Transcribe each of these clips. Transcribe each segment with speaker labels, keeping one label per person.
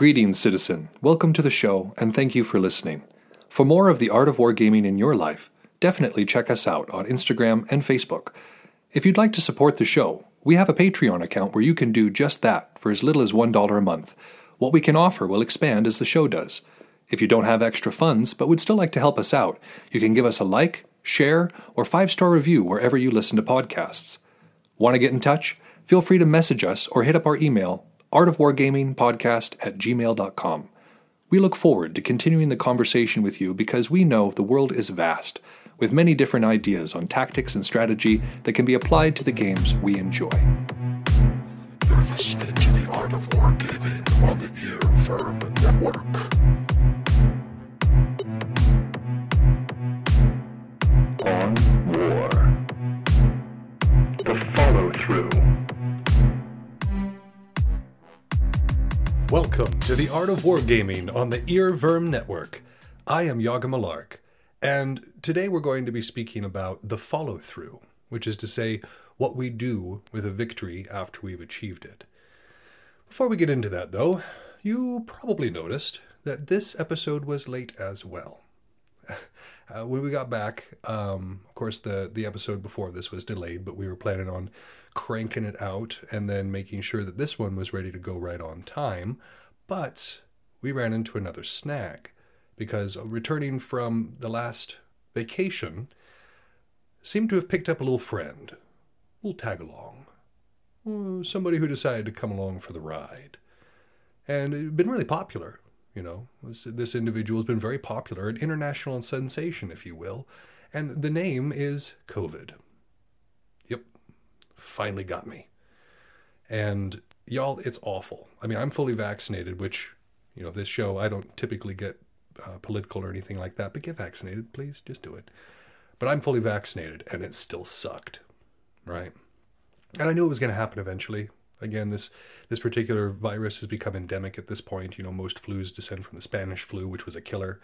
Speaker 1: Greetings, citizen. Welcome to the show, and thank you for listening. For more of the art of wargaming in your life, definitely check us out on Instagram and Facebook. If you'd like to support the show, we have a Patreon account where you can do just that for as little as $1 a month. What we can offer will expand as the show does. If you don't have extra funds but would still like to help us out, you can give us a like, share, or five star review wherever you listen to podcasts. Want to get in touch? Feel free to message us or hit up our email, artofwargamingpodcast at gmail.com. We look forward to continuing the conversation with you because we know the world is vast, with many different ideas on tactics and strategy that can be applied to the games we enjoy.
Speaker 2: You're listening to the Art of Wargaming on the Ear Firm Network.
Speaker 3: on
Speaker 1: Welcome to the Art of Wargaming on the Earworm Network. I am Yaga Malark, and today we're going to be speaking about the follow through, which is to say, what we do with a victory after we've achieved it. Before we get into that, though, you probably noticed that this episode was late as well. Uh, when we got back, um, of course, the the episode before this was delayed, but we were planning on cranking it out and then making sure that this one was ready to go right on time. But we ran into another snag because returning from the last vacation, seemed to have picked up a little friend, a little tag along, somebody who decided to come along for the ride, and it had been really popular. You know, this, this individual has been very popular, an international sensation, if you will, and the name is COVID. Finally got me. And y'all, it's awful. I mean, I'm fully vaccinated, which, you know, this show, I don't typically get uh, political or anything like that, but get vaccinated, please, just do it. But I'm fully vaccinated, and it still sucked, right? And I knew it was going to happen eventually. Again, this this particular virus has become endemic at this point. You know, most flus descend from the Spanish flu, which was a killer,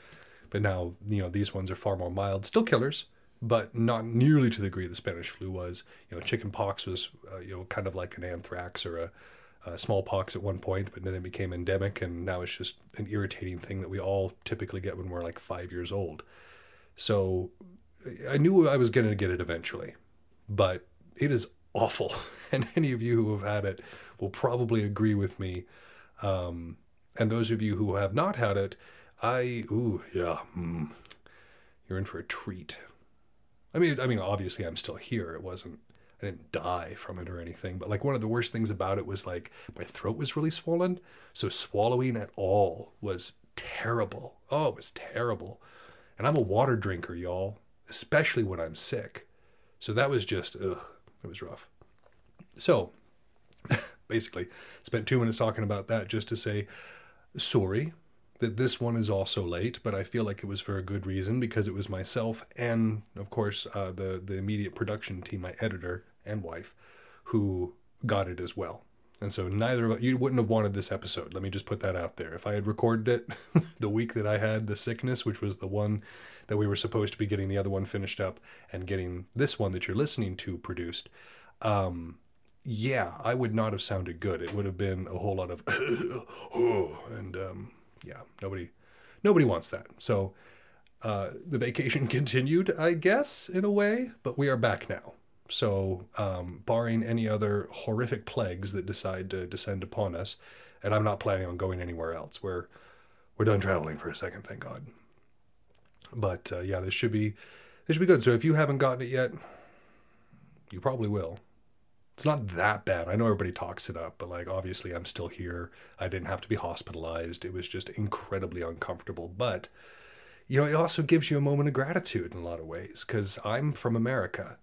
Speaker 1: but now you know these ones are far more mild, still killers, but not nearly to the degree the Spanish flu was. You know, chicken pox was uh, you know kind of like an anthrax or a, a smallpox at one point, but then it became endemic, and now it's just an irritating thing that we all typically get when we're like five years old. So I knew I was going to get it eventually, but it is awful. And any of you who have had it will probably agree with me. Um, and those of you who have not had it, I, ooh, yeah, mm, you're in for a treat. I mean, I mean, obviously, I'm still here. It wasn't, I didn't die from it or anything. But like one of the worst things about it was like my throat was really swollen, so swallowing at all was terrible. Oh, it was terrible. And I'm a water drinker, y'all, especially when I'm sick. So that was just, ugh, it was rough. So, basically, spent two minutes talking about that just to say sorry that this one is also late, but I feel like it was for a good reason because it was myself and, of course, uh, the the immediate production team, my editor and wife, who got it as well. And so neither of you wouldn't have wanted this episode. Let me just put that out there. If I had recorded it the week that I had the sickness, which was the one that we were supposed to be getting the other one finished up and getting this one that you're listening to produced, um, yeah, I would not have sounded good. It would have been a whole lot of and um, yeah, nobody, nobody wants that. So uh, the vacation continued, I guess, in a way, but we are back now. So, um, barring any other horrific plagues that decide to descend upon us, and I'm not planning on going anywhere else. We're we're done traveling for a second, thank God. But uh, yeah, this should be this should be good. So if you haven't gotten it yet, you probably will. It's not that bad. I know everybody talks it up, but like obviously I'm still here. I didn't have to be hospitalized. It was just incredibly uncomfortable, but you know, it also gives you a moment of gratitude in a lot of ways because I'm from America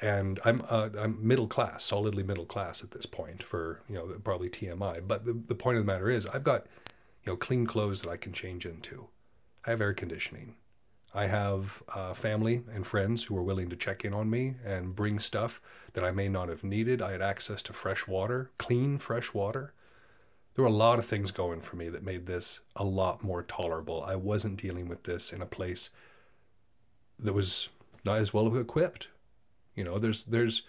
Speaker 1: and I'm uh, I'm middle class, solidly middle class at this point for you know probably TMI. But the the point of the matter is, I've got you know clean clothes that I can change into. I have air conditioning. I have uh, family and friends who are willing to check in on me and bring stuff that I may not have needed. I had access to fresh water, clean fresh water. There were a lot of things going for me that made this a lot more tolerable. I wasn't dealing with this in a place that was not as well equipped. You know, there's there's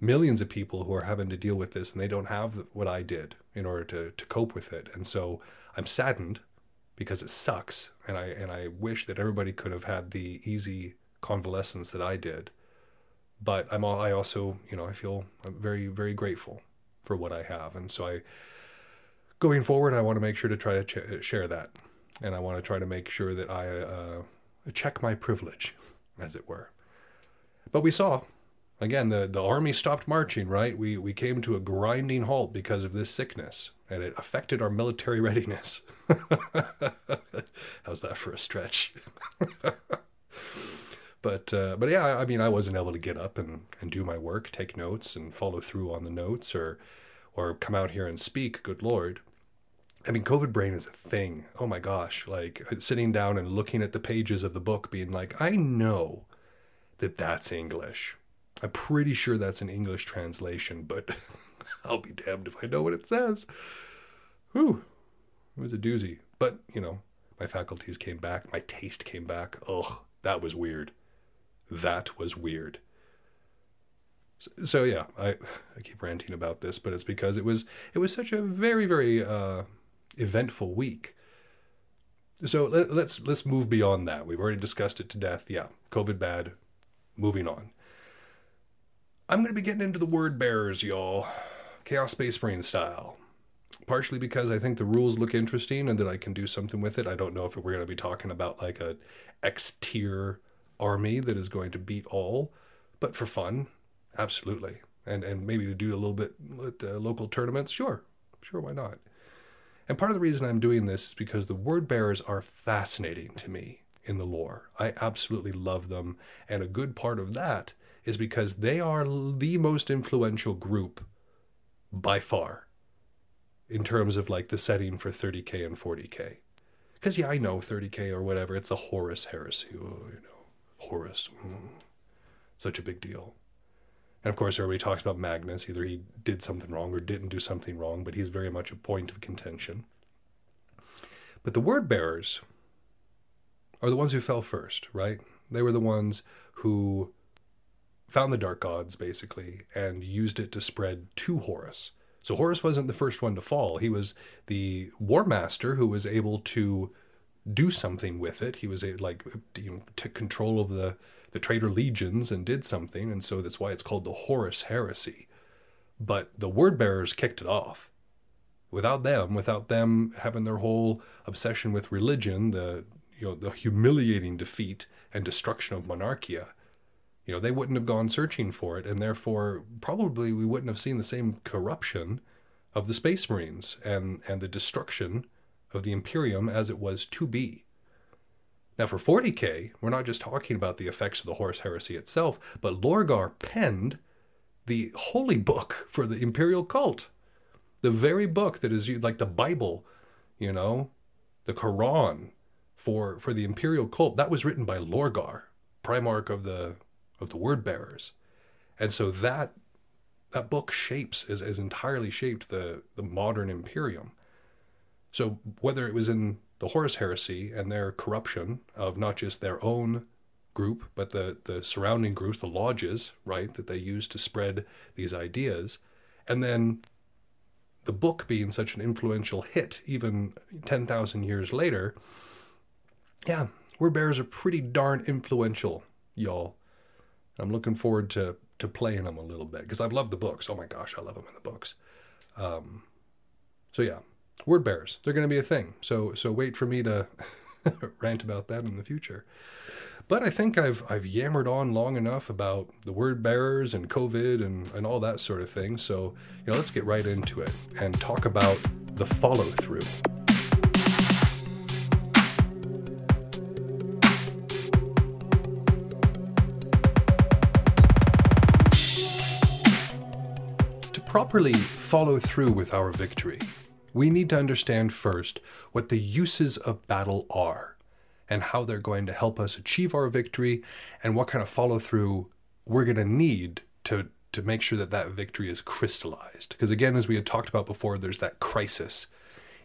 Speaker 1: millions of people who are having to deal with this and they don't have what I did in order to, to cope with it. And so I'm saddened because it sucks. And I, and I wish that everybody could have had the easy convalescence that I did. But I'm all, I also, you know, I feel I'm very, very grateful for what I have. And so I, going forward, I want to make sure to try to ch- share that. And I want to try to make sure that I uh, check my privilege, as it were. But we saw, again, the, the army stopped marching, right? We, we came to a grinding halt because of this sickness, and it affected our military readiness. How's that for a stretch? but uh, but yeah, I mean, I wasn't able to get up and, and do my work, take notes, and follow through on the notes, or or come out here and speak. Good lord. I mean, COVID brain is a thing. Oh my gosh. Like sitting down and looking at the pages of the book, being like, I know that that's English. I'm pretty sure that's an English translation, but I'll be damned if I know what it says. Whew. It was a doozy. But, you know, my faculties came back. My taste came back. Ugh, that was weird. That was weird. So, so yeah, I, I keep ranting about this, but it's because it was it was such a very very uh, eventful week. So let, let's let's move beyond that. We've already discussed it to death. Yeah, COVID bad. Moving on. I'm going to be getting into the word bearers, y'all. Chaos Space Marine style. Partially because I think the rules look interesting and that I can do something with it. I don't know if we're going to be talking about like a X tier army that is going to beat all, but for fun, absolutely. And and maybe to do a little bit with uh, local tournaments, sure, sure, why not? And part of the reason I'm doing this is because the word bearers are fascinating to me in the lore. I absolutely love them, and a good part of that is because they are the most influential group by far in terms of like the setting for 30k and 40k. Because yeah, I know 30k or whatever. It's the Horus heresy. Oh, you know, Horus, mm, such a big deal. And of course, everybody talks about Magnus. Either he did something wrong or didn't do something wrong, but he's very much a point of contention. But the word bearers are the ones who fell first, right? They were the ones who found the dark gods, basically, and used it to spread to Horus. So Horus wasn't the first one to fall. He was the war master who was able to do something with it. He was like you know, took control of the the traitor legions and did something, and so that's why it's called the Horus heresy. But the word bearers kicked it off. Without them, without them having their whole obsession with religion, the you know the humiliating defeat and destruction of monarchia, you know they wouldn't have gone searching for it, and therefore probably we wouldn't have seen the same corruption of the Space Marines and and the destruction of the Imperium as it was to be. Now, for 40k, we're not just talking about the effects of the Horus heresy itself, but Lorgar penned the holy book for the imperial cult. The very book that is like the Bible, you know, the Quran for for the imperial cult. That was written by Lorgar, Primarch of the of the word bearers. And so that that book shapes is, is entirely shaped the the modern imperium. So whether it was in the Horus heresy and their corruption of not just their own group, but the, the surrounding groups, the lodges, right, that they used to spread these ideas. And then the book being such an influential hit, even 10,000 years later, yeah, word bearers are pretty darn influential, y'all. I'm looking forward to, to playing them a little bit because I've loved the books. Oh my gosh, I love them in the books. Um, so yeah, word bearers they're going to be a thing so so wait for me to rant about that in the future but i think i've i've yammered on long enough about the word bearers and covid and and all that sort of thing so you know let's get right into it and talk about the follow through properly follow through with our victory we need to understand first what the uses of battle are and how they're going to help us achieve our victory and what kind of follow through we're going to need to to make sure that that victory is crystallized because again as we had talked about before there's that crisis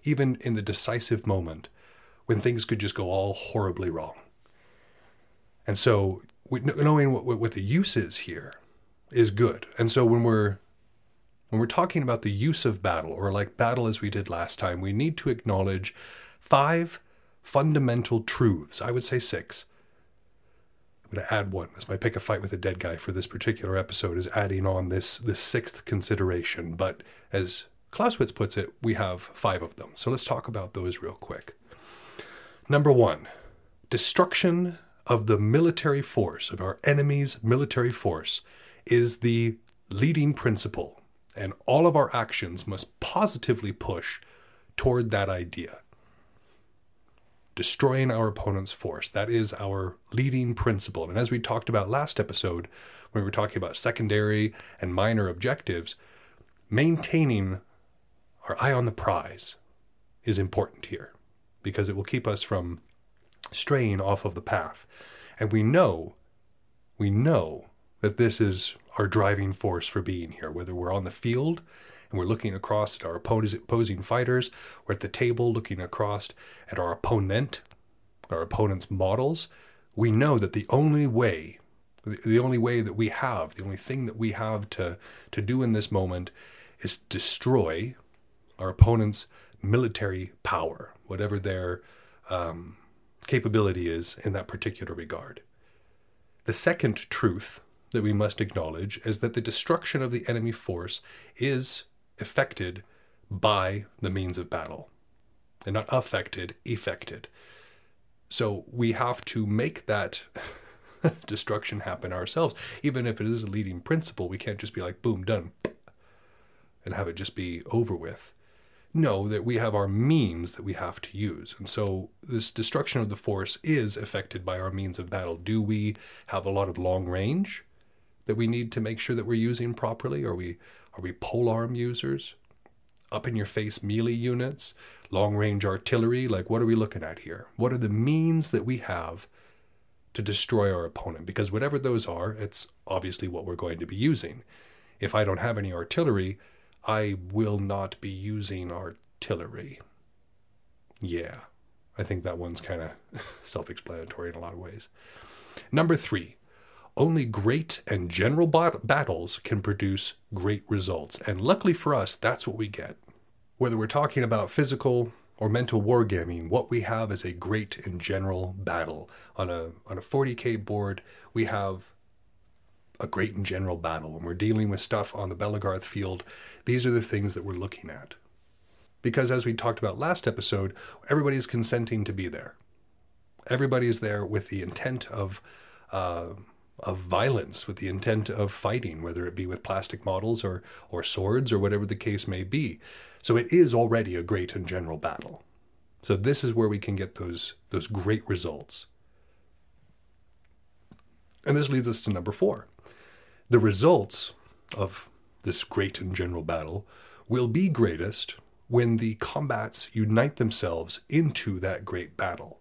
Speaker 1: even in the decisive moment when things could just go all horribly wrong and so knowing what, what the use is here is good. And so when we're when we're talking about the use of battle or like battle as we did last time, we need to acknowledge five fundamental truths. I would say six. I'm going to add one. As my pick a fight with a dead guy for this particular episode is adding on this this sixth consideration. But as Clausewitz puts it, we have five of them. So let's talk about those real quick. Number one, destruction of the military force, of our enemy's military force, is the leading principle, and all of our actions must positively push toward that idea. Destroying our opponent's force. That is our leading principle. And as we talked about last episode, when we were talking about secondary and minor objectives, maintaining our eye on the prize is important here because it will keep us from straying off of the path. And we know, we know that this is our driving force for being here, whether we're on the field and we're looking across at our opposing fighters, or at the table looking across at our opponent, our opponent's models. We know that the only way, the only way that we have, the only thing that we have to, to do in this moment is destroy our opponent's military power, whatever their um, capability is in that particular regard. The second truth that we must acknowledge is that the destruction of the enemy force is effected by the means of battle. And not affected, effected. So we have to make that destruction happen ourselves. Even if it is a leading principle, we can't just be like, boom, done, and have it just be over with know that we have our means that we have to use. And so this destruction of the force is affected by our means of battle. Do we have a lot of long range that we need to make sure that we're using properly? Are we are we polearm users? Up in your face melee units, long range artillery, like what are we looking at here? What are the means that we have to destroy our opponent? Because whatever those are, it's obviously what we're going to be using. If I don't have any artillery, I will not be using artillery. Yeah, I think that one's kind of self explanatory in a lot of ways. Number three, only great and general bat- battles can produce great results. And luckily for us, that's what we get. Whether we're talking about physical or mental wargaming, what we have is a great and general battle. On a, on a 40k board, we have a great and general battle. When we're dealing with stuff on the Belegarth field, these are the things that we're looking at. Because as we talked about last episode, everybody's consenting to be there. Everybody's there with the intent of uh, of violence, with the intent of fighting, whether it be with plastic models or or swords or whatever the case may be. So it is already a great and general battle. So this is where we can get those those great results. And this leads us to number four. The results of this great and general battle will be greatest when the combats unite themselves into that great battle.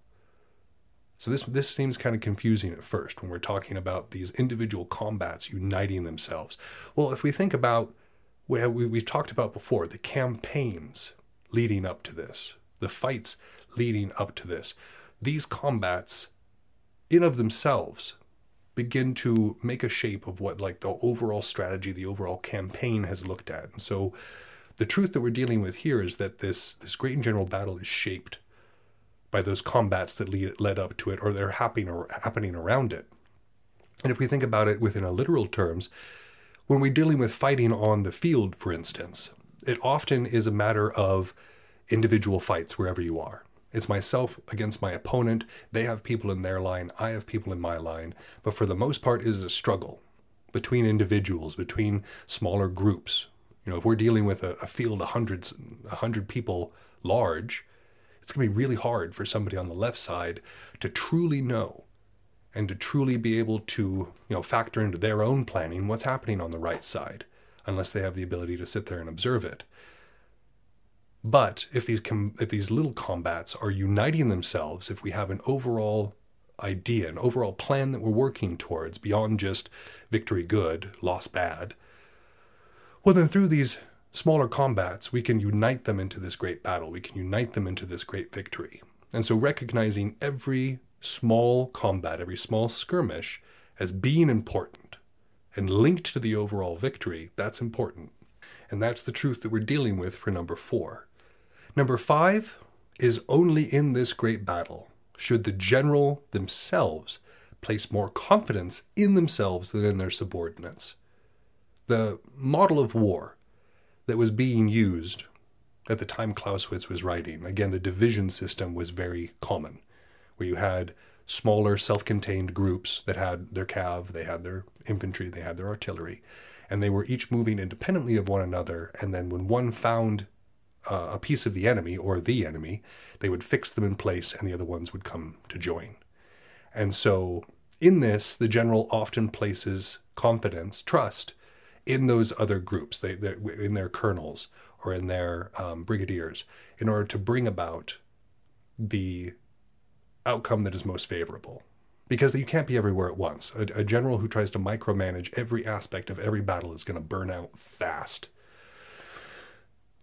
Speaker 1: So this this seems kind of confusing at first when we're talking about these individual combats uniting themselves. Well, if we think about what we, we've talked about before, the campaigns leading up to this, the fights leading up to this, these combats in of themselves begin to make a shape of what like the overall strategy, the overall campaign has looked at. And so the truth that we're dealing with here is that this this great and general battle is shaped by those combats that lead, led up to it or they're happening or happening around it. And if we think about it within a literal terms, when we're dealing with fighting on the field, for instance, it often is a matter of individual fights wherever you are. It's myself against my opponent. They have people in their line. I have people in my line. But for the most part, it is a struggle between individuals, between smaller groups. You know, if we're dealing with a, a field a hundred people large, it's going to be really hard for somebody on the left side to truly know and to truly be able to, you know, factor into their own planning what's happening on the right side, unless they have the ability to sit there and observe it. But if these com- if these little combats are uniting themselves, if we have an overall idea, an overall plan that we're working towards beyond just victory good, loss bad, well then through these smaller combats we can unite them into this great battle. We can unite them into this great victory. And so recognizing every small combat, every small skirmish as being important and linked to the overall victory, that's important. And that's the truth that we're dealing with for number four. Number five is only in this great battle should the general themselves place more confidence in themselves than in their subordinates. The model of war that was being used at the time Clausewitz was writing, again, the division system was very common, where you had smaller self contained groups that had their cav, they had their infantry, they had their artillery, and they were each moving independently of one another. And then when one found uh, a piece of the enemy or the enemy, they would fix them in place and the other ones would come to join. And so in this, the general often places confidence, trust in those other groups, they, in their colonels or in their um, brigadiers, in order to bring about the outcome that is most favorable. Because you can't be everywhere at once. A, a general who tries to micromanage every aspect of every battle is going to burn out fast.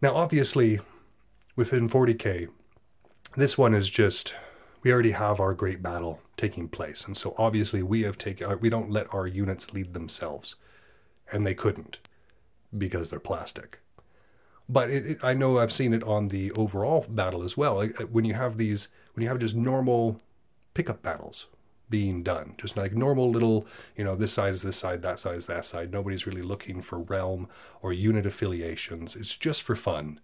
Speaker 1: Now, obviously, within 40k, this one is just we already have our great battle taking place, and so obviously we have taken uh, we don't let our units lead themselves, and they couldn't because they're plastic. But it, it, I know I've seen it on the overall battle as well. Uh, when you have these, when you have just normal pickup battles being done, just like normal little, you know, this side is this side, that side is that side. Nobody's really looking for realm or unit affiliations. It's just for fun.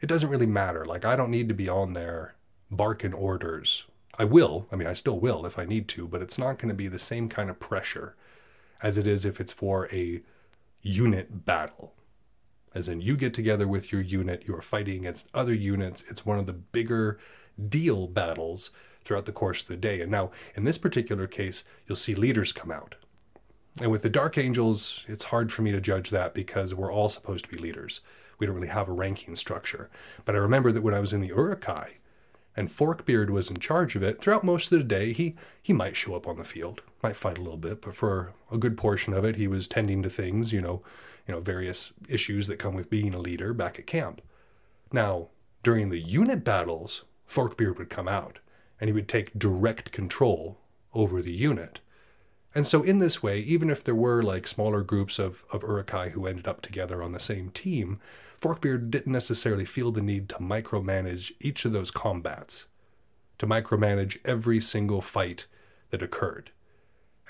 Speaker 1: It doesn't really matter. Like, I don't need to be on there barking orders. I will. I mean, I still will if I need to, but it's not going to be the same kind of pressure as it is if it's for a unit battle. As in, you get together with your unit, you are fighting against other units. It's one of the bigger deal battles throughout the course of the day. And now, in this particular case, you'll see leaders come out. And with the Dark Angels, it's hard for me to judge that because we're all supposed to be leaders. We don't really have a ranking structure. But I remember that when I was in the Uruk-hai and Forkbeard was in charge of it, throughout most of the day, he, he might show up on the field, might fight a little bit, but for a good portion of it, he was tending to things, you know, you know, various issues that come with being a leader back at camp. Now, during the unit battles, Forkbeard would come out and he would take direct control over the unit. And so, in this way, even if there were like smaller groups of, of Uruk-hai who ended up together on the same team, Forkbeard didn't necessarily feel the need to micromanage each of those combats, to micromanage every single fight that occurred.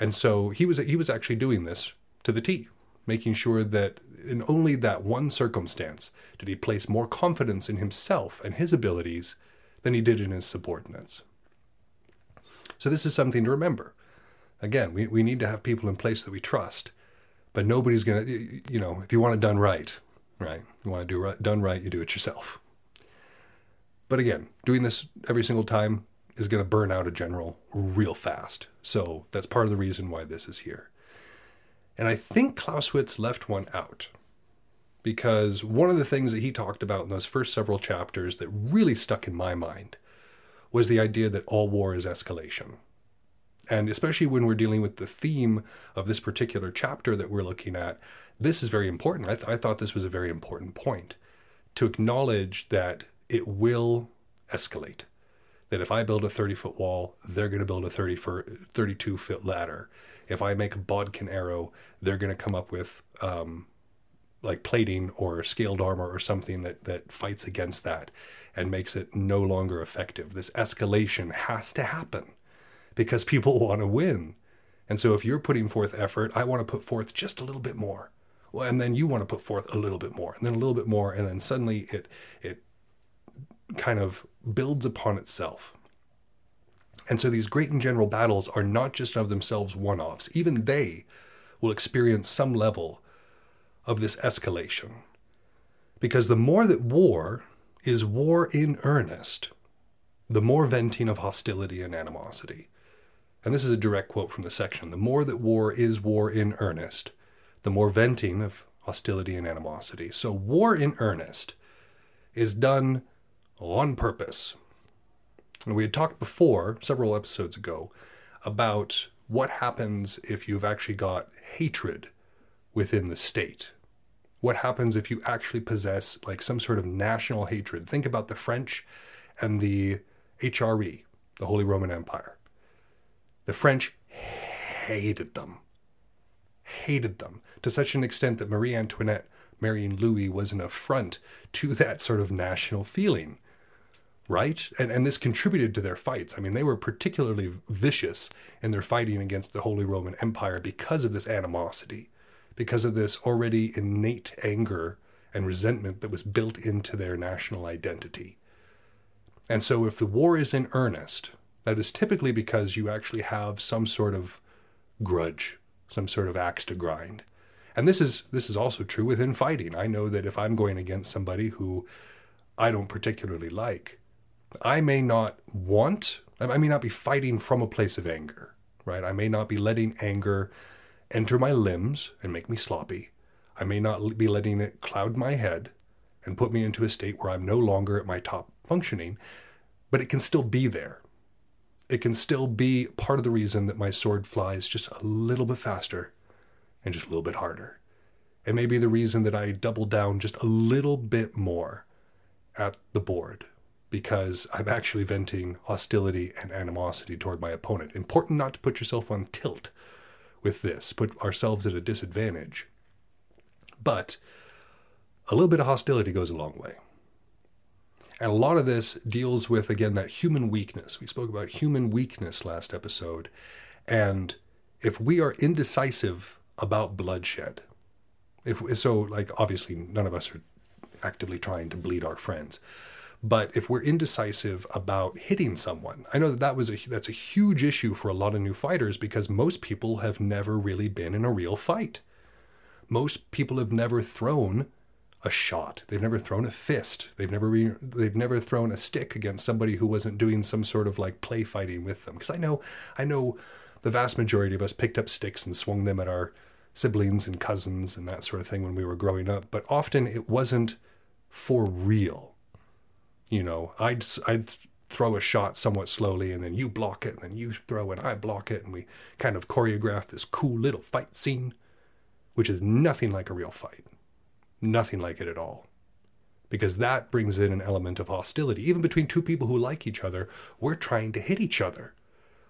Speaker 1: And so he was he was actually doing this to the T, making sure that in only that one circumstance did he place more confidence in himself and his abilities than he did in his subordinates. So this is something to remember. Again, we, we need to have people in place that we trust, but nobody's going to, you know, if you want it done right, right? You want to do right, done right, you do it yourself. But again, doing this every single time is going to burn out a general real fast. So that's part of the reason why this is here. And I think Clausewitz left one out because one of the things that he talked about in those first several chapters that really stuck in my mind was the idea that all war is escalation. And especially when we're dealing with the theme of this particular chapter that we're looking at, this is very important. I, th- I thought this was a very important point to acknowledge that it will escalate. That if I build a 30 foot wall, they're going to build a 30 for, 32 foot ladder. If I make a bodkin arrow, they're going to come up with um, like plating or scaled armor or something that that fights against that and makes it no longer effective. This escalation has to happen because people want to win. And so if you're putting forth effort, I want to put forth just a little bit more. Well, and then you want to put forth a little bit more, and then a little bit more, and then suddenly it it kind of builds upon itself. And so these great and general battles are not just of themselves one-offs. Even they will experience some level of this escalation. Because the more that war is war in earnest, the more venting of hostility and animosity. And this is a direct quote from the section. The more that war is war in earnest, the more venting of hostility and animosity. So, war in earnest is done on purpose. And we had talked before, several episodes ago, about what happens if you've actually got hatred within the state. What happens if you actually possess like some sort of national hatred? Think about the French and the HRE, the Holy Roman Empire. The French hated them. hated them to such an extent that Marie Antoinette marrying Louis was an affront to that sort of national feeling. Right? And, and this contributed to their fights. I mean, they were particularly vicious in their fighting against the Holy Roman Empire because of this animosity, because of this already innate anger and resentment that was built into their national identity. And so, if the war is in earnest, that is typically because you actually have some sort of grudge, some sort of axe to grind. And this is this is also true within fighting. I know that if I'm going against somebody who I don't particularly like, I may not want, I may not be fighting from a place of anger, right? I may not be letting anger enter my limbs and make me sloppy. I may not be letting it cloud my head and put me into a state where I'm no longer at my top functioning, but it can still be there. It can still be part of the reason that my sword flies just a little bit faster and just a little bit harder. It may be the reason that I double down just a little bit more at the board because I'm actually venting hostility and animosity toward my opponent. Important not to put yourself on tilt with this, put ourselves at a disadvantage. But a little bit of hostility goes a long way. And a lot of this deals with, again, that human weakness. We spoke about human weakness last episode. And if we are indecisive about bloodshed. If so, like obviously none of us are actively trying to bleed our friends, but if we're indecisive about hitting someone, I know that that was a that's a huge issue for a lot of new fighters because most people have never really been in a real fight. Most people have never thrown a shot. They've never thrown a fist. They've never re- they've never thrown a stick against somebody who wasn't doing some sort of like play fighting with them. Because I know I know the vast majority of us picked up sticks and swung them at our siblings and cousins and that sort of thing when we were growing up, but often it wasn't for real. You know, I'd I'd throw a shot somewhat slowly and then you block it and then you throw and I block it and we kind of choreograph this cool little fight scene which is nothing like a real fight. Nothing like it at all. Because that brings in an element of hostility. Even between two people who like each other, we're trying to hit each other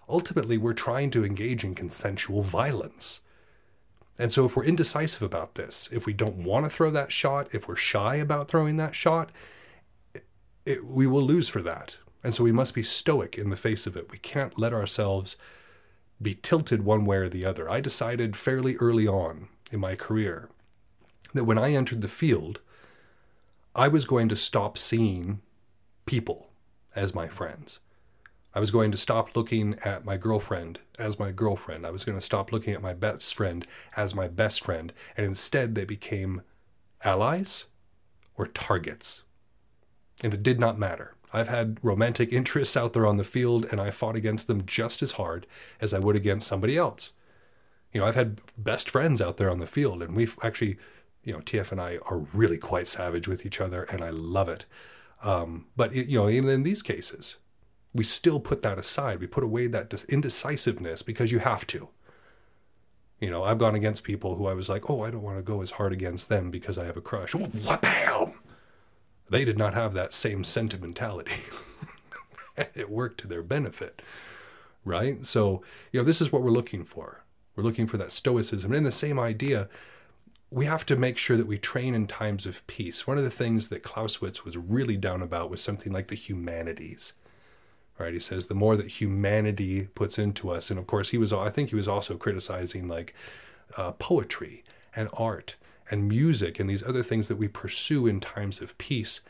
Speaker 1: ultimately we're trying to engage in consensual violence. And so, if we're indecisive about this, if we don't want to throw that shot, if we're shy about throwing that shot, it, we will lose for that. And so, we must be stoic in the face of it. We can't let ourselves be tilted one way or the other. I decided fairly early on in my career that when I entered the field, I was going to stop seeing people as my friends. I was going to stop looking at my girlfriend as my girlfriend. I was going to stop looking at my best friend as my best friend. And instead, they became allies or targets. And it did not matter. I've had romantic interests out there on the field, and I fought against them just as hard as I would against somebody else. You know, I've had best friends out there on the field, and we've actually, you know, TF and I are really quite savage with each other, and I love it. Um, but, it, you know, even in these cases, we still put that aside. We put away that indecisiveness because you have to. You know, I've gone against people who I was like, oh, I don't want to go as hard against them because I have a crush. What Bam! They did not have that same sentimentality. it worked to their benefit, right? So, you know, this is what we're looking for. We're looking for that stoicism. And in the same idea, we have to make sure that we train in times of peace. One of the things that Clausewitz was really down about was something like the humanities right? He says the more that humanity puts into us and of course he was i think he was also criticizing like uh, poetry and art and music and these other things that we pursue in times of peace.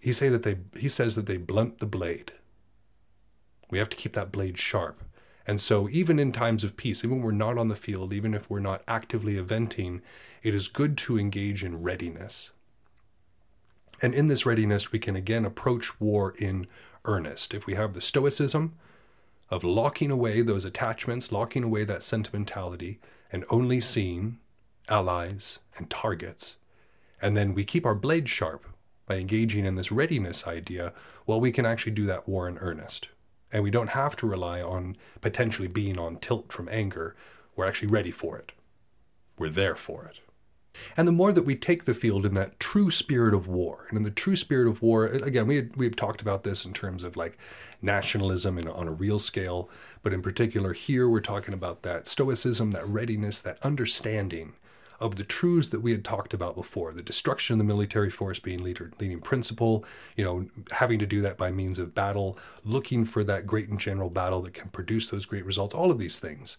Speaker 1: He say that they he says that they blunt the blade. We have to keep that blade sharp and so even in times of peace even when we're not on the field even if we're not actively eventing it is good to engage in readiness and in this readiness we can again approach war in earnest, if we have the stoicism of locking away those attachments, locking away that sentimentality, and only seeing allies and targets, and then we keep our blade sharp by engaging in this readiness idea, well, we can actually do that war in earnest. And we don't have to rely on potentially being on tilt from anger. We're actually ready for it. We're there for it. And the more that we take the field in that true spirit of war, and in the true spirit of war, again, we had, we've talked about this in terms of like nationalism and on a real scale, but in particular here we're talking about that stoicism, that readiness, that understanding of the truths that we had talked about before the destruction of the military force being leader, leading principle you know having to do that by means of battle looking for that great and general battle that can produce those great results all of these things.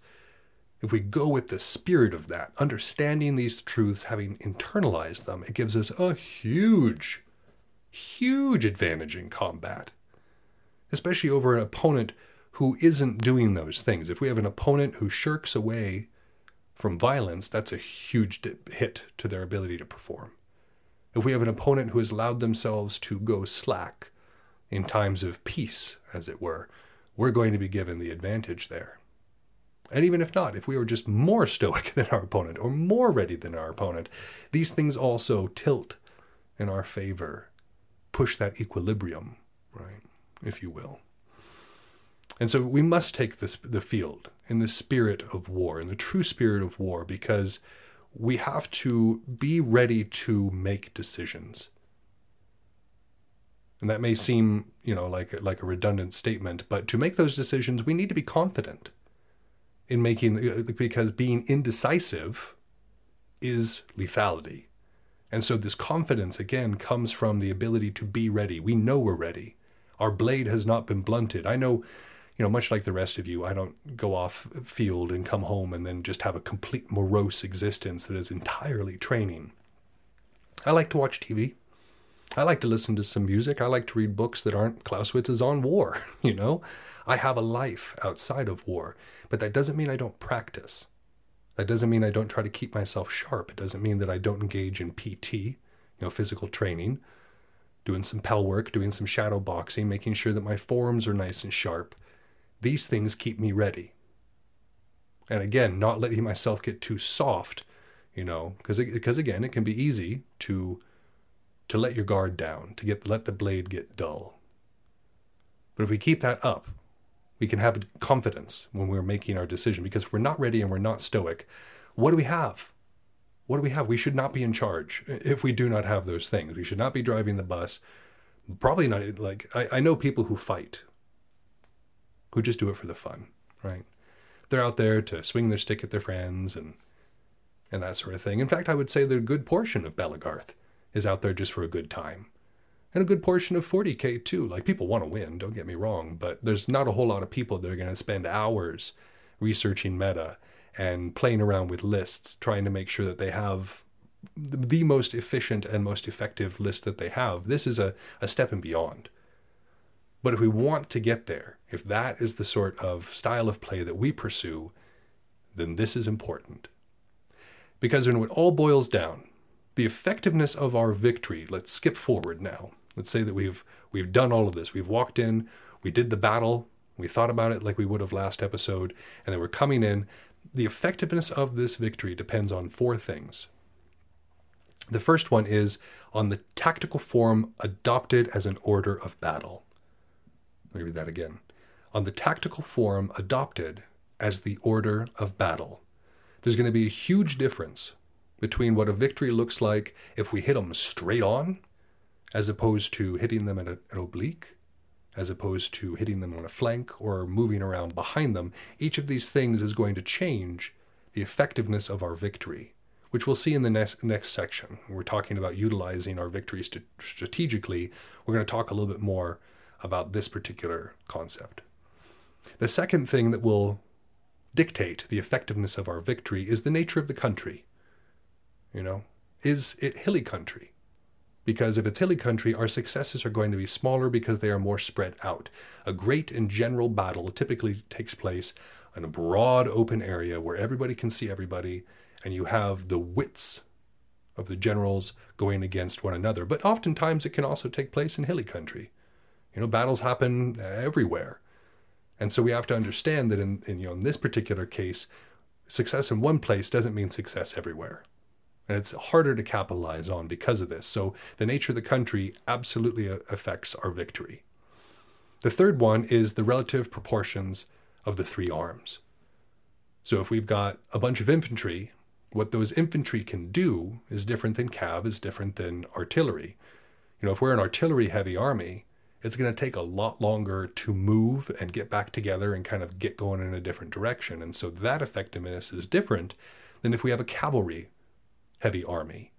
Speaker 1: If we go with the spirit of that understanding these truths having internalized them it gives us a huge huge advantage in combat especially over an opponent who isn't doing those things. If we have an opponent who shirks away from violence, that's a huge hit to their ability to perform. If we have an opponent who has allowed themselves to go slack in times of peace, as it were, we're going to be given the advantage there. And even if not, if we were just more stoic than our opponent or more ready than our opponent, these things also tilt in our favor, push that equilibrium, right, if you will. And so we must take this, the field in the spirit of war, in the true spirit of war, because we have to be ready to make decisions. And that may seem, you know, like like a redundant statement, but to make those decisions, we need to be confident in making because being indecisive is lethality. And so this confidence again comes from the ability to be ready. We know we're ready. Our blade has not been blunted. I know you know, much like the rest of you, I don't go off field and come home and then just have a complete morose existence that is entirely training. I like to watch TV. I like to listen to some music. I like to read books that aren't Clausewitz's on war, you know? I have a life outside of war, but that doesn't mean I don't practice. That doesn't mean I don't try to keep myself sharp. It doesn't mean that I don't engage in PT, you know, physical training, doing some pell work, doing some shadow boxing, making sure that my forms are nice and sharp these things keep me ready. And again, not letting myself get too soft, you know, because because again, it can be easy to to let your guard down, to get let the blade get dull. But if we keep that up, we can have confidence when we're making our decision because if we're not ready and we're not stoic, what do we have? What do we have? We should not be in charge if we do not have those things. We should not be driving the bus. Probably not like I, I know people who fight who just do it for the fun, right? They're out there to swing their stick at their friends and and that sort of thing. In fact, I would say the good portion of Belegarth is out there just for a good time. And a good portion of 40k too. Like people want to win, don't get me wrong, but there's not a whole lot of people that are going to spend hours researching meta and playing around with lists, trying to make sure that they have the most efficient and most effective list that they have. This is a, a step and beyond. But if we want to get there, if that is the sort of style of play that we pursue, then this is important. Because when it all boils down, the effectiveness of our victory, let's skip forward now. Let's say that we've we've done all of this. We've walked in, we did the battle, we thought about it like we would have last episode, and then we're coming in. The effectiveness of this victory depends on four things. The first one is on the tactical form adopted as an order of battle. Let me read that again. On the tactical form adopted as the order of battle. There's going to be a huge difference between what a victory looks like if we hit them straight on, as opposed to hitting them at an oblique, as opposed to hitting them on a flank or moving around behind them. Each of these things is going to change the effectiveness of our victory, which we'll see in the next, next section. We're talking about utilizing our victories strategically. We're going to talk a little bit more about this particular concept. The second thing that will dictate the effectiveness of our victory is the nature of the country. You know, is it hilly country? Because if it's hilly country, our successes are going to be smaller because they are more spread out. A great and general battle typically takes place in a broad open area where everybody can see everybody, and you have the wits of the generals going against one another. But oftentimes it can also take place in hilly country. You know, battles happen uh, everywhere. And so we have to understand that in, in, you know, in this particular case, success in one place doesn't mean success everywhere. And it's harder to capitalize on because of this. So the nature of the country absolutely uh, affects our victory. The third one is the relative proportions of the three arms. So if we've got a bunch of infantry What those infantry can do is different than cav, is different than artillery. You know, if we're an artillery heavy army, it's going to take a lot longer to move and get back together and kind of get going in a different direction. And so that effectiveness is different than if we have a cavalry heavy army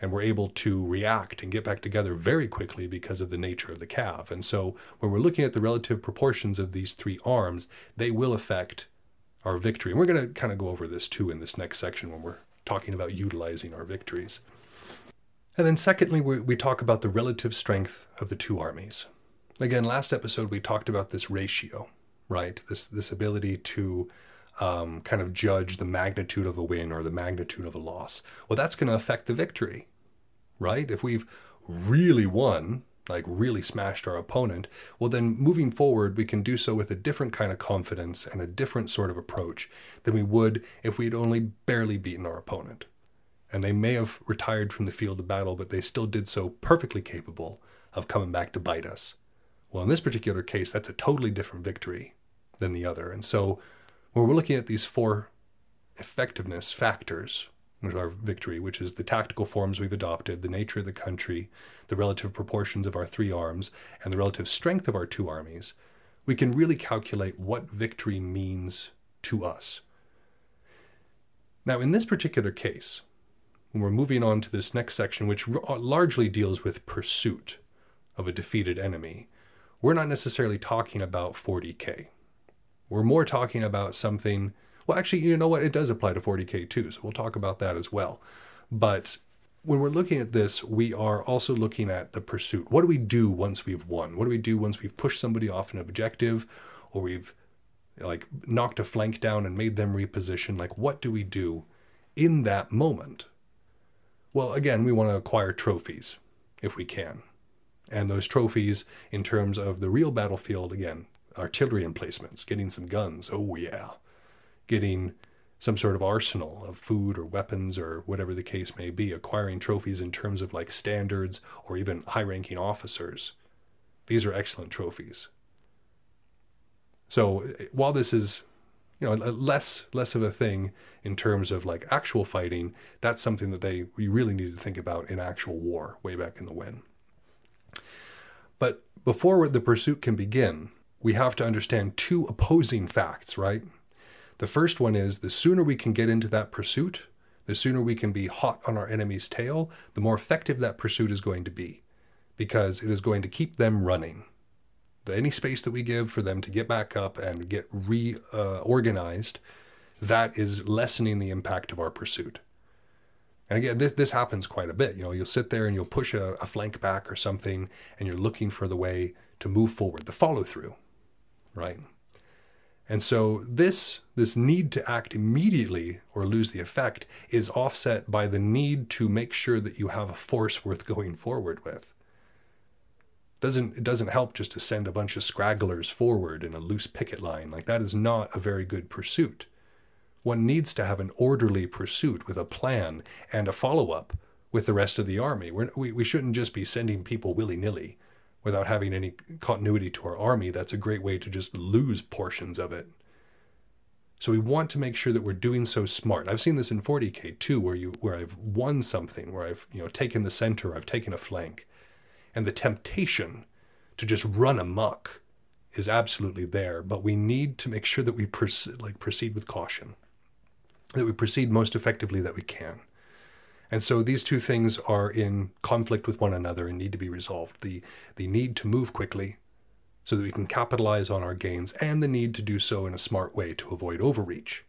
Speaker 1: and we're able to react and get back together very quickly because of the nature of the cav. And so when we're looking at the relative proportions of these three arms, they will affect our victory. And we're going to kind of go over this too in this next section when we're talking about utilizing our victories. And then, secondly, we, we talk about the relative strength of the two armies. Again, last episode we talked about this ratio, right? This this ability to um, kind of judge the magnitude of a win or the magnitude of a loss. Well, that's going to affect the victory, right? If we've really won, like really smashed our opponent, well, then moving forward, we can do so with a different kind of confidence and a different sort of approach than we would if we'd only barely beaten our opponent. And they may have retired from the field of battle, but they still did so perfectly capable of coming back to bite us. Well, in this particular case, that's a totally different victory than the other. And so when we're looking at these four effectiveness factors with our victory, which is the tactical forms we've adopted, the nature of the country, the relative proportions of our three arms, and the relative strength of our two armies, we can really calculate what victory means to us. Now, in this particular case, when we're moving on to this next section, which r- uh, largely deals with pursuit of a defeated enemy, we're not necessarily talking about 40k. We're more talking about something. Well, actually, you know what? It does apply to 40k too, so we'll talk about that as well. But when we're looking at this, we are also looking at the pursuit. What do we do once we've won? What do we do once we've pushed somebody off an objective or we've like knocked a flank down and made them reposition? Like, what do we do in that moment? Well, again, we want to acquire trophies if we can. And those trophies, in terms of the real battlefield, again, artillery emplacements, getting some guns, oh yeah, getting some sort of arsenal of food or weapons or whatever the case may be, acquiring trophies in terms of like standards or even high ranking officers. These are excellent trophies. So eh, while this is you know less less of a thing in terms of like actual fighting. That's something that they we really need to think about in actual war way back in the when but before the pursuit can begin we have to understand two opposing facts right? The first one is the sooner we can get into that pursuit the sooner we can be hot on our enemy's tail the more effective that pursuit is going to be because it is going to keep them running any space that we give for them to get back up and get reorganized, uh, that is lessening the impact of our pursuit. And again, this, this happens quite a bit. You know, you'll sit there and you'll push a, a flank back or something, and you're looking for the way to move forward, the follow through, right? And so this this need to act immediately or lose the effect is offset by the need to make sure that you have a force worth going forward with doesn't it doesn't help just to send a bunch of scragglers forward in a loose picket line. Like that is not a very good pursuit. One needs to have an orderly pursuit with a plan and a follow-up with the rest of the army. We're, we, we shouldn't just be sending people willy-nilly without having any continuity to our army. That's a great way to just lose portions of it. So we want to make sure that we're doing so smart. I've seen this in 40k too, where you where I've won something, where I've you know taken the center, I've taken a flank, and the temptation to just run amok is absolutely there, but we need to make sure that we proceed, like proceed with caution, that we proceed most effectively that we can. And so these two things are in conflict with one another and need to be resolved. The the need to move quickly so that we can capitalize on our gains and the need to do so in a smart way to avoid overreach.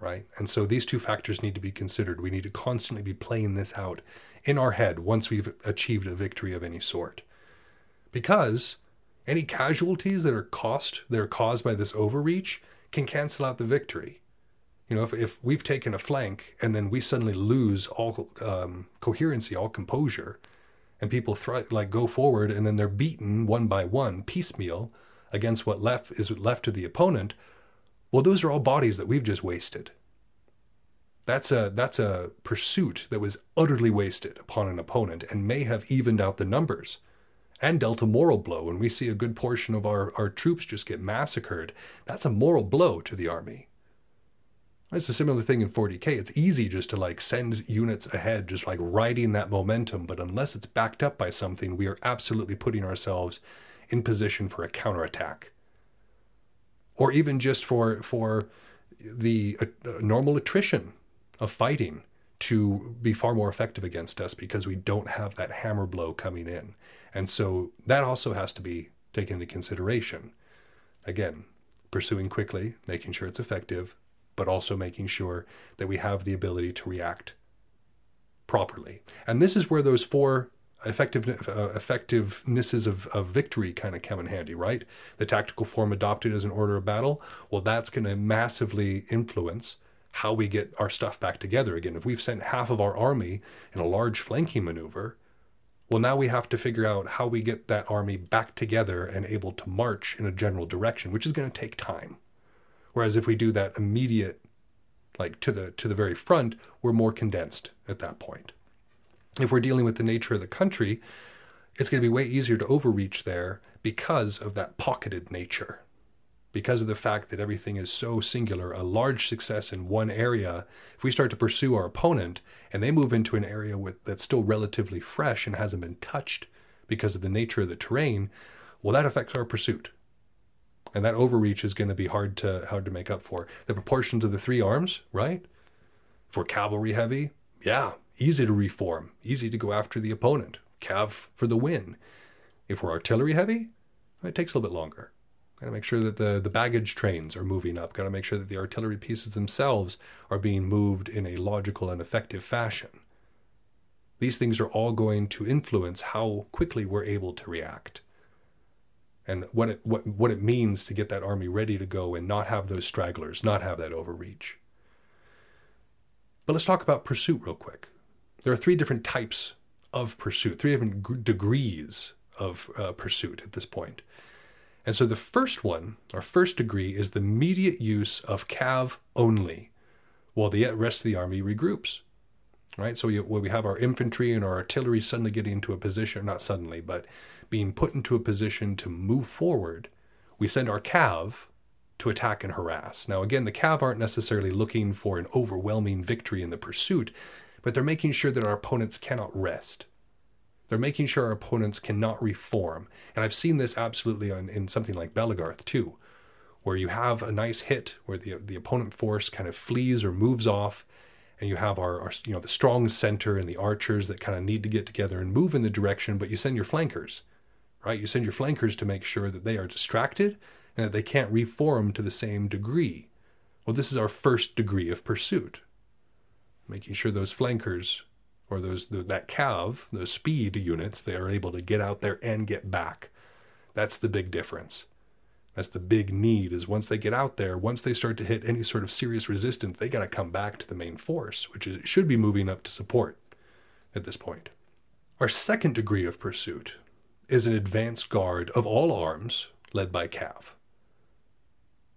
Speaker 1: Right? And so these two factors need to be considered. We need to constantly be playing this out in our head once we've achieved a victory of any sort. Because any casualties that are cost that are caused by this overreach can cancel out the victory. You know, if, if we've taken a flank and then we suddenly lose all um, coherency, all composure, and people like go forward and then they're beaten one by one, piecemeal, against what left is left to the opponent, well, those are all bodies that we've just wasted. That's a that's a pursuit that was utterly wasted upon an opponent and may have evened out the numbers and dealt a moral blow. When we see a good portion of our, our troops just get massacred, that's a moral blow to the army. It's a similar thing in 40k. It's easy just to like send units ahead, just like riding that momentum. But unless it's backed up by something, we are absolutely putting ourselves in position for a counterattack, or even just for for the uh, normal attrition of fighting to be far more effective against us because we don't have that hammer blow coming in. And so that also has to be taken into consideration. Again, pursuing quickly, making sure it's effective, but also making sure that we have the ability to react properly. And this is where those four effective, uh, effectivenesses of, of victory kind of come in handy, right? The tactical form adopted as an order of battle, well, that's going to massively influence how we get our stuff back together again. If we've sent half of our army in a large flanking maneuver, well, now we have to figure out how we get that army back together and able to march in a general direction, which is going to take time. Whereas if we do that immediate, like to the to the very front, we're more condensed at that point. If we're dealing with the nature of the country, it's going to be way easier to overreach there because of that pocketed nature. Because of the fact that everything is so singular, a large success in one area, if we start to pursue our opponent and they move into an area with, that's still relatively fresh and hasn't been touched because of the nature of the terrain, well, that affects our pursuit and that overreach is going to be hard to hard to make up for. The proportions of the three arms, right? For cavalry heavy, yeah, easy to reform, easy to go after the opponent. Cav for the win. If we're artillery heavy, it takes a little bit longer. Got to make sure that the, the baggage trains are moving up. Got to make sure that the artillery pieces themselves are being moved in a logical and effective fashion. These things are all going to influence how quickly we're able to react and what it what what it means to get that army ready to go and not have those stragglers, not have that overreach. But let's talk about pursuit real quick. There are three different types of pursuit, three different g- degrees of uh, pursuit at this point. And so the first one, our first degree, is the immediate use of cav only, while the rest of the army regroups. Right, so we, we have our infantry and our artillery suddenly getting into a position, not suddenly, but being put into a position to move forward, we send our cav to attack and harass. Now, again, the cav aren't necessarily looking for an overwhelming victory in the pursuit, but they're making sure that our opponents cannot rest. They're making sure our opponents cannot reform. And I've seen this absolutely on, in something like Belegarth too, where you have a nice hit where the, the opponent force kind of flees or moves off, and you have our, our you know the strong center and the archers that kind of need to get together and move in the direction, but you send your flankers right? You send your flankers to make sure that they are distracted and that they can't reform to the same degree. Well, this is our first degree of pursuit, making sure those flankers or those that cav, those speed units, they are able to get out there and get back. That's the big difference. That's the big need is once they get out there, once they start to hit any sort of serious resistance, they got to come back to the main force, which is, should be moving up to support at this point. Our second degree of pursuit is an advanced guard of all arms led by Cav.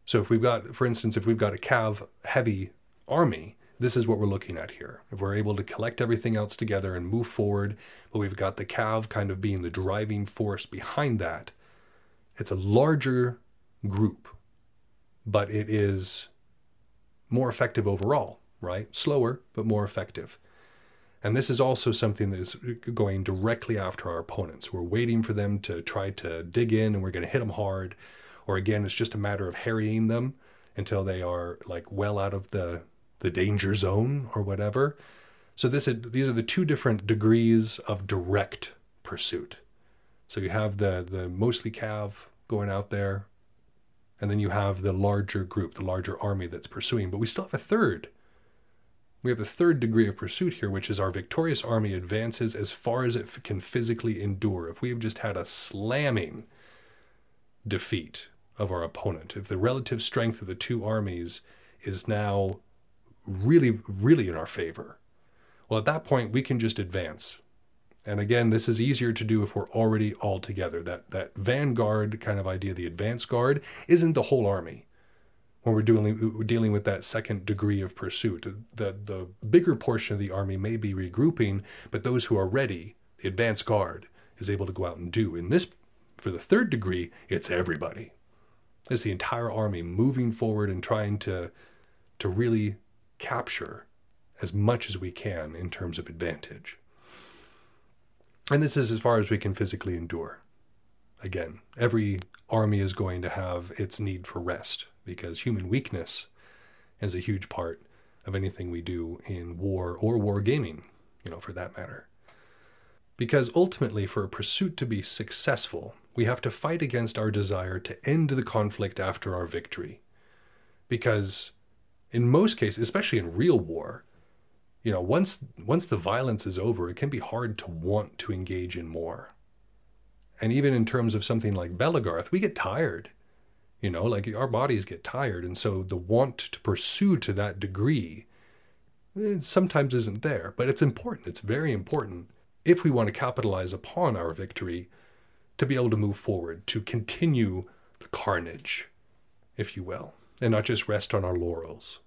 Speaker 1: So if we've got, for instance, if we've got a Cav heavy army, this is what we're looking at here. If we're able to collect everything else together and move forward, but we've got the Cav kind of being the driving force behind that, it's a larger group, but it is more effective overall, right? Slower, but more effective. And this is also something that is going directly after our opponents. We're waiting for them to try to dig in and we're going to hit them hard. Or again, it's just a matter of harrying them until they are like well out of the, the danger zone or whatever. So this is, these are the two different degrees of direct pursuit. So you have the, the mostly cav going out there, and then you have the larger group, the larger army that's pursuing. But we still have a third we have the third degree of pursuit here, which is our victorious army advances as far as it can physically endure. If we have just had a slamming defeat of our opponent, if the relative strength of the two armies is now really, really in our favor, well, at that point, we can just advance. And again, this is easier to do if we're already all together. That, that vanguard kind of idea, the advance guard, isn't the whole army when we're dealing dealing with that second degree of pursuit. The the bigger portion of the army may be regrouping, but those who are ready, the advance guard, is able to go out and do. In this, for the third degree, it's everybody. It's the entire army moving forward and trying to to really capture as much as we can in terms of advantage. And this is as far as we can physically endure. Again, every army is going to have its need for rest because human weakness is a huge part of anything we do in war or war gaming, you know, for that matter. Because ultimately, for a pursuit to be successful, we have to fight against our desire to end the conflict after our victory. Because in most cases, especially in real war, you know, once once the violence is over, it can be hard to want to engage in more. And even in terms of something like Belegarth, we get tired. You know, like our bodies get tired, and so the want to pursue to that degree it sometimes isn't there, but it's important. It's very important if we want to capitalize upon our victory to be able to move forward, to continue the carnage, if you will, and not just rest on our laurels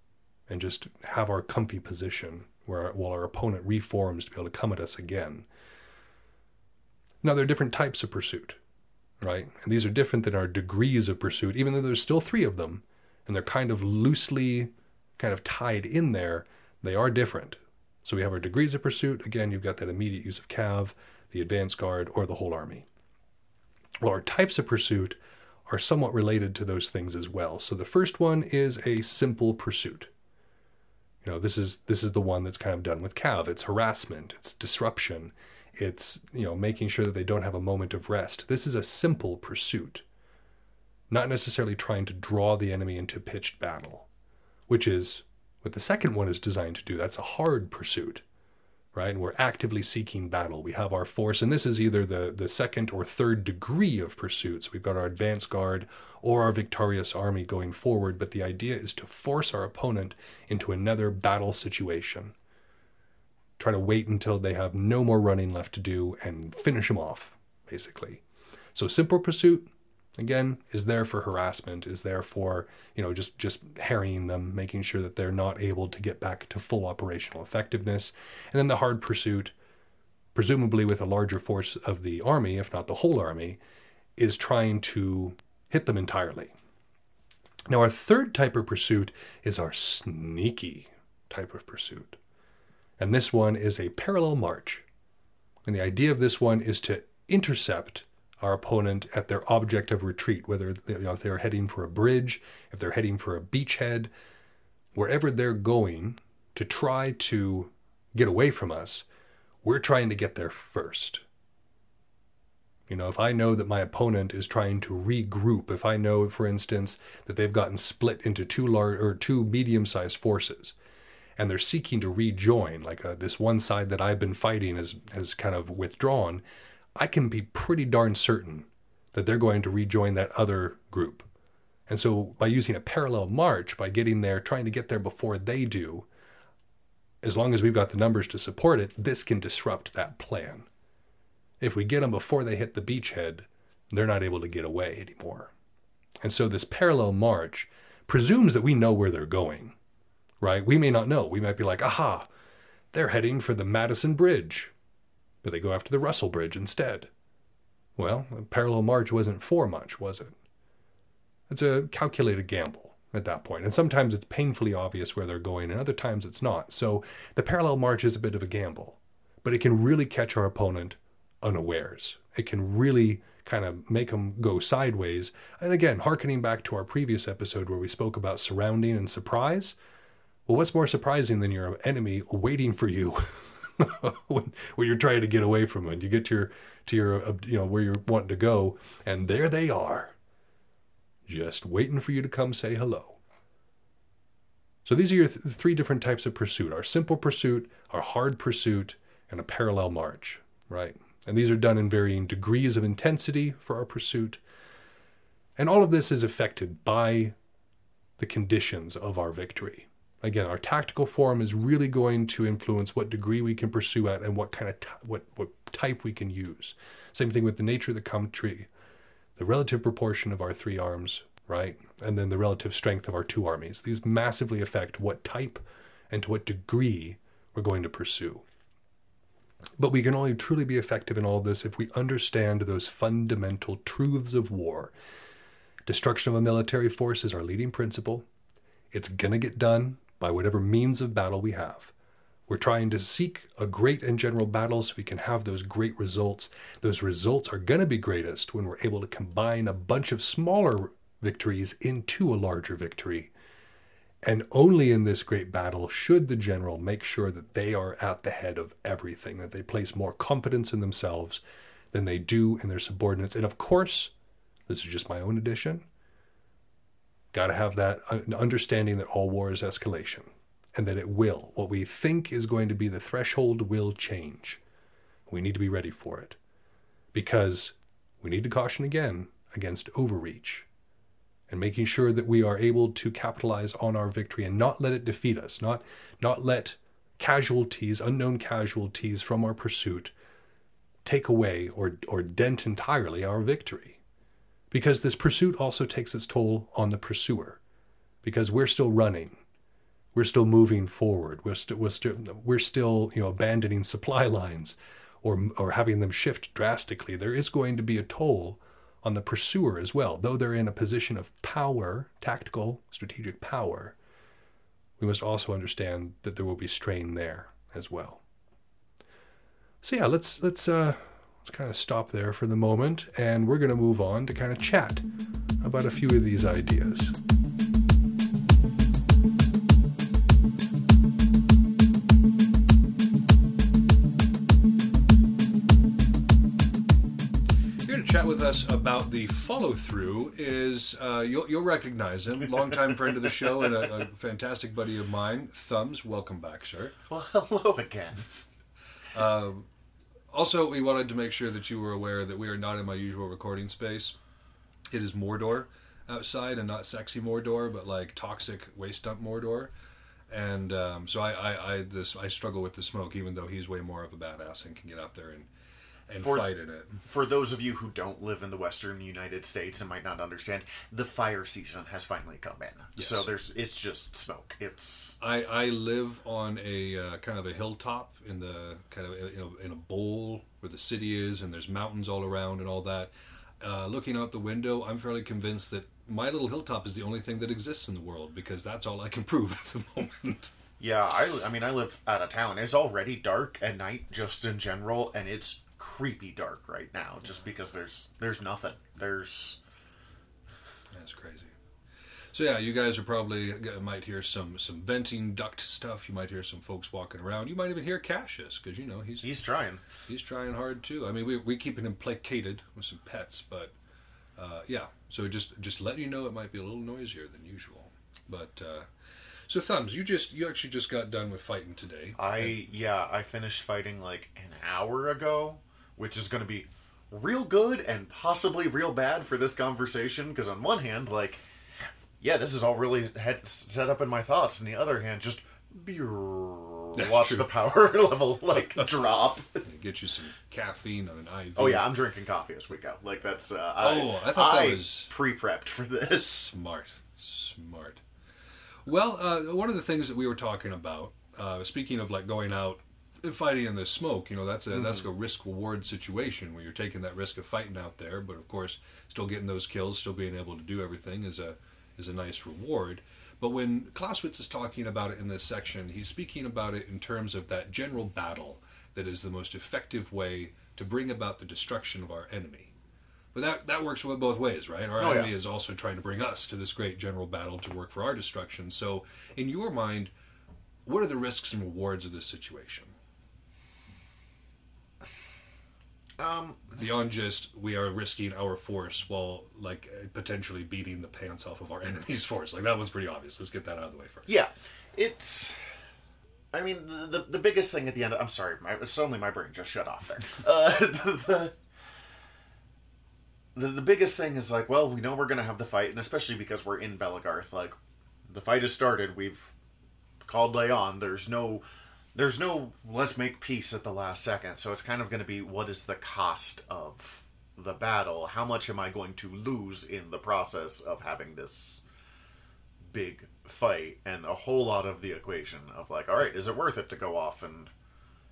Speaker 1: and just have our comfy position where while our opponent reforms to be able to come at us again. Now there are different types of pursuit, right? And these are different than our degrees of pursuit, even though there's still three of them, and they're kind of loosely kind of tied in there, they are different. So we have our degrees of pursuit. Again, you've got that immediate use of cav, the advance guard, or the whole army. Well, our types of pursuit are somewhat related to those things as well. So the first one is a simple pursuit. You know, this is this is the one that's kind of done with Cav. It's harassment, it's disruption, it's you know making sure that they don't have a moment of rest. This is a simple pursuit, not necessarily trying to draw the enemy into pitched battle, which is what the second one is designed to do. That's a hard pursuit right? And we're actively seeking battle. We have our force, and this is either the, the second or third degree of pursuits. We've got our advance guard or our victorious army going forward, but the idea is to force our opponent into another battle situation. Try to wait until they have no more running left to do and finish them off, basically. So, simple pursuit, again is there for harassment is there for you know just just harrying them making sure that they're not able to get back to full operational effectiveness. And then the hard pursuit presumably with a larger force of the army if not the whole army is trying to hit them entirely. Now our third type of pursuit is our sneaky type of pursuit. And this one is a parallel march. And the idea of this one is to intercept our opponent at their object of retreat, whether you know, if they're heading for a bridge, if they're heading for a beachhead, wherever they're going to try to get away from us, we're trying to get there first. You know, if I know that my opponent is trying to regroup, if I know, for instance, that they've gotten split into two large or two medium-sized forces, and they're seeking to rejoin, like uh, this one side that I've been fighting has has kind of withdrawn, I can be pretty darn certain that they're going to rejoin that other group. And so by using a parallel march, by getting there, trying to get there before they do, as long as we've got the numbers to support it, this can disrupt that plan. If we get them before they hit the beachhead, they're not able to get away anymore. And so this parallel march presumes that we know where they're going, right? We may not know. We might be like, aha, they're heading for the Madison Bridge but they go after the Russell Bridge instead. Well, a parallel march wasn't for much, was it? It's a calculated gamble at that point, and sometimes it's painfully obvious where they're going, and other times it's not. So the parallel march is a bit of a gamble, but it can really catch our opponent unawares. It can really kind of make them go sideways. And again, harkening back to our previous episode where we spoke about surrounding and surprise, well, what's more surprising than your enemy waiting for you when, when you're trying to get away from it. You get to your to your uh, you know where you're wanting to go, and there they are, just waiting for you to come say hello. So these are your th- three different types of pursuit: our simple pursuit, our hard pursuit, and a parallel march. Right, and these are done in varying degrees of intensity for our pursuit. And all of this is affected by the conditions of our victory. Again, our tactical form is really going to influence what degree we can pursue at and what kind of t- what what type we can use. Same thing with the nature of the country, the relative proportion of our three arms, right, and then the relative strength of our two armies. These massively affect what type and to what degree we're going to pursue. But we can only truly be effective in all this if we understand those fundamental truths of war. Destruction of a military force is our leading principle. It's going to get done by whatever means of battle we have. We're trying to seek a great and general battle so we can have those great results. Those results are going to be greatest when we're able to combine a bunch of smaller victories into a larger victory. And only in this great battle should the general make sure that they are at the head of everything, that they place more confidence in themselves than they do in their subordinates. And of course, this is just my own addition. Got to have that uh, understanding that all war is escalation and that it will. What we think is going to be the threshold will change. We need to be ready for it because we need to caution again against overreach and making sure that we are able to capitalize on our victory and not let it defeat us, not not let casualties, unknown casualties from our pursuit take away or or dent entirely our victory. Because this pursuit also takes its toll on the pursuer. Because we're still running. We're still moving forward. We're still we're still we're still, you know, abandoning supply lines or or having them shift drastically. There is going to be a toll on the pursuer as well. Though they're in a position of power, tactical, strategic power, we must also understand that there will be strain there as well. So yeah, let's let's uh, let's kind of stop there for the moment, and we're going to move on to kind of chat about a few of these ideas. Chat with us about the follow through is uh, you'll, you'll recognize him, longtime friend of the show and a, a fantastic buddy of mine, Thumbs. Welcome back, sir.
Speaker 4: Well, hello again.
Speaker 1: Also, we wanted to make sure that you were aware that we are not in my usual recording space. It is Mordor outside, and not sexy Mordor, but like toxic waste dump Mordor. And um, so I, I, I, this, I struggle with the smoke, even though he's way more of a badass and can get out there and, and
Speaker 4: For-
Speaker 1: fight in it.
Speaker 4: For those of you who don't live in the western United States and might not understand, the fire season has finally come in. So there's it's just smoke. It's
Speaker 1: I, I live on a uh, kind of a hilltop in the kind of in a, in a bowl where the city is, and there's mountains all around and all that. Uh, looking out the window, I'm fairly convinced that my little hilltop is the only thing that exists in the world because that's all I can prove at the moment.
Speaker 4: yeah, I I mean I live out of town. It's already dark at night just in general and it's creepy dark right now just because there's there's nothing. There's
Speaker 1: That's crazy. So yeah, you guys are probably uh, might hear some some venting duct stuff. You might hear some folks walking around. You might even hear Cassius because you know he's
Speaker 4: he's trying.
Speaker 1: he's trying hard too. I mean, we we keeping him placated with some pets, but uh, yeah. So just just letting you know, it might be a little noisier than usual. But uh, so thumbs, you just you actually just got done with fighting today.
Speaker 4: I yeah, I finished fighting like an hour ago, which is going to be real good and possibly real bad for this conversation because on one hand, like yeah, this is all really set up in my thoughts, and the other hand, just
Speaker 1: That's
Speaker 4: watch
Speaker 1: true.
Speaker 4: the power level like drop.
Speaker 1: Get you some caffeine on an IV.
Speaker 4: Oh yeah, I'm drinking coffee as we go. Like that's uh,
Speaker 1: Oh, I thought that was-
Speaker 4: pre-prepped for this.
Speaker 1: Smart, smart. Well, uh, one of the things that we were talking about, uh, speaking of like going out fighting in the smoke, you know, that's a that's mm-hmm. a risk reward situation where you're taking that risk of fighting out there, but of course, still getting those kills, still being able to do everything is a is a nice reward. But when Clausewitz is talking about it in this section, he's speaking about it in terms of that general battle that is the most effective way to bring about the destruction of our enemy. But that that works with both ways, right? Our
Speaker 4: Oh, yeah.
Speaker 1: enemy is also trying to bring us to this great general battle to work for our destruction. So, in your mind, what are the risks and rewards of this situation?
Speaker 4: Um,
Speaker 1: Beyond just we are risking our force while like potentially beating the pants off of our enemy's force. Like that was pretty obvious. Let's get that out of the way first.
Speaker 4: Yeah, it's. I mean, the the, the biggest thing at the end. I'm sorry, my, suddenly my brain just shut off there. Uh, the, the the biggest thing is like, well, we know we're gonna have the fight, and especially because we're in Belegarth, like the fight has started. We've called lay on. There's no. There's no let's make peace at the last second. So it's kind of going to be what is the cost of the battle? How much am I going to lose in the process of having this big fight and a whole lot of the equation of like all right is it worth it to go off and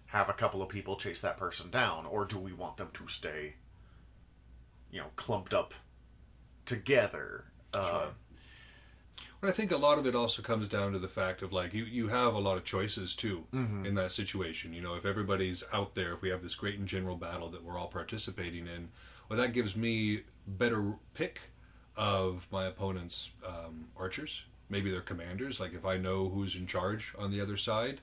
Speaker 4: have a couple of people chase that person down or do we want them to stay you know clumped up together uh,
Speaker 1: But I think a lot of it also comes down to the fact of like you, you have a lot of choices too in that situation. You know, if everybody's out there, if we have this great and general battle that we're all participating in, well, that gives me better pick of my opponent's um, archers, maybe their commanders. Like if I know who's in charge on the other side,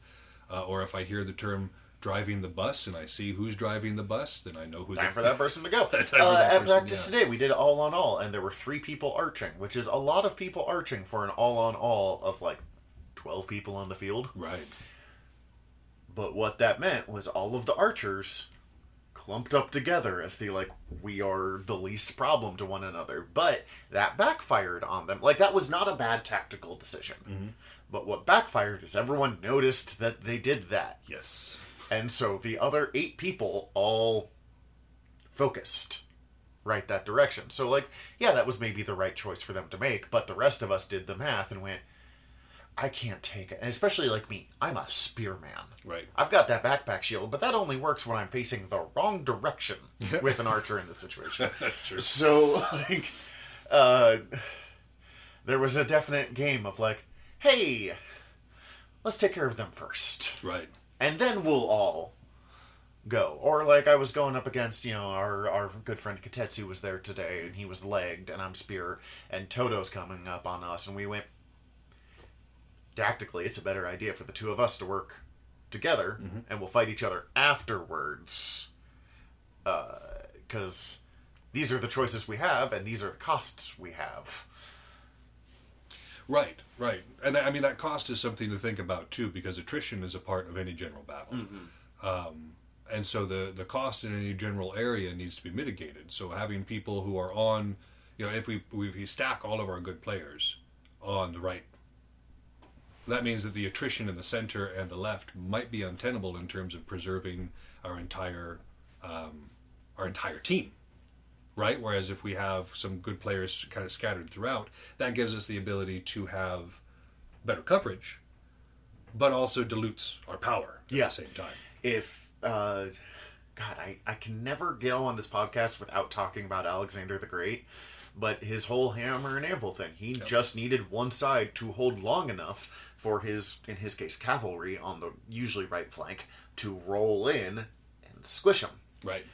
Speaker 1: uh, or if I hear the term driving the bus and I see who's driving the bus, then I know who.
Speaker 4: Time
Speaker 1: the,
Speaker 4: for that person to go.
Speaker 1: Time
Speaker 4: uh, at
Speaker 1: person,
Speaker 4: practice
Speaker 1: yeah.
Speaker 4: today, we did all on all, and there were three people arching, which is a lot of people arching for an all on all of like twelve people on the field.
Speaker 1: Right.
Speaker 4: But what that meant was all of the archers clumped up together as the like we are the least problem to one another. But that backfired on them. Like that was not a bad tactical decision. But what backfired is everyone noticed that they did that.
Speaker 1: Yes.
Speaker 4: And so the other eight people all focused right that direction. So like, yeah, that was maybe the right choice for them to make, but the rest of us did the math and went, I can't take it. And especially like me, I'm a spearman.
Speaker 1: Right.
Speaker 4: I've got that backpack shield, but that only works when I'm facing the wrong direction with an archer in this situation. So like uh there was a definite game of like, hey, let's take care of them first
Speaker 1: Right.
Speaker 4: And then we'll all go. Or like I was going up against, you know, our our good friend Katetsu was there today, and he was legged, and I'm spear, and Toto's coming up on us, and we went. Tactically, it's a better idea for the two of us to work together, mm-hmm. and we'll fight each other afterwards. Uh, because these are the choices we have, and these are the costs we have.
Speaker 1: Right, right, and I mean that cost is something to think about too, because attrition is a part of any general battle, um, and so the the cost in any general area needs to be mitigated. So having people who are on, you know, if we if we stack all of our good players on the right, that means that the attrition in the center and the left might be untenable in terms of preserving our entire um, our entire team right? Whereas if we have some good players kind of scattered throughout, that gives us the ability to have better coverage, but also dilutes our power at
Speaker 4: Yeah.
Speaker 1: the same time.
Speaker 4: if uh god I, I can never get on this podcast without talking about alexander the great but his whole hammer and anvil thing he just needed one side to hold long enough for his in his case cavalry on the usually right flank to roll in and squish him
Speaker 1: Right.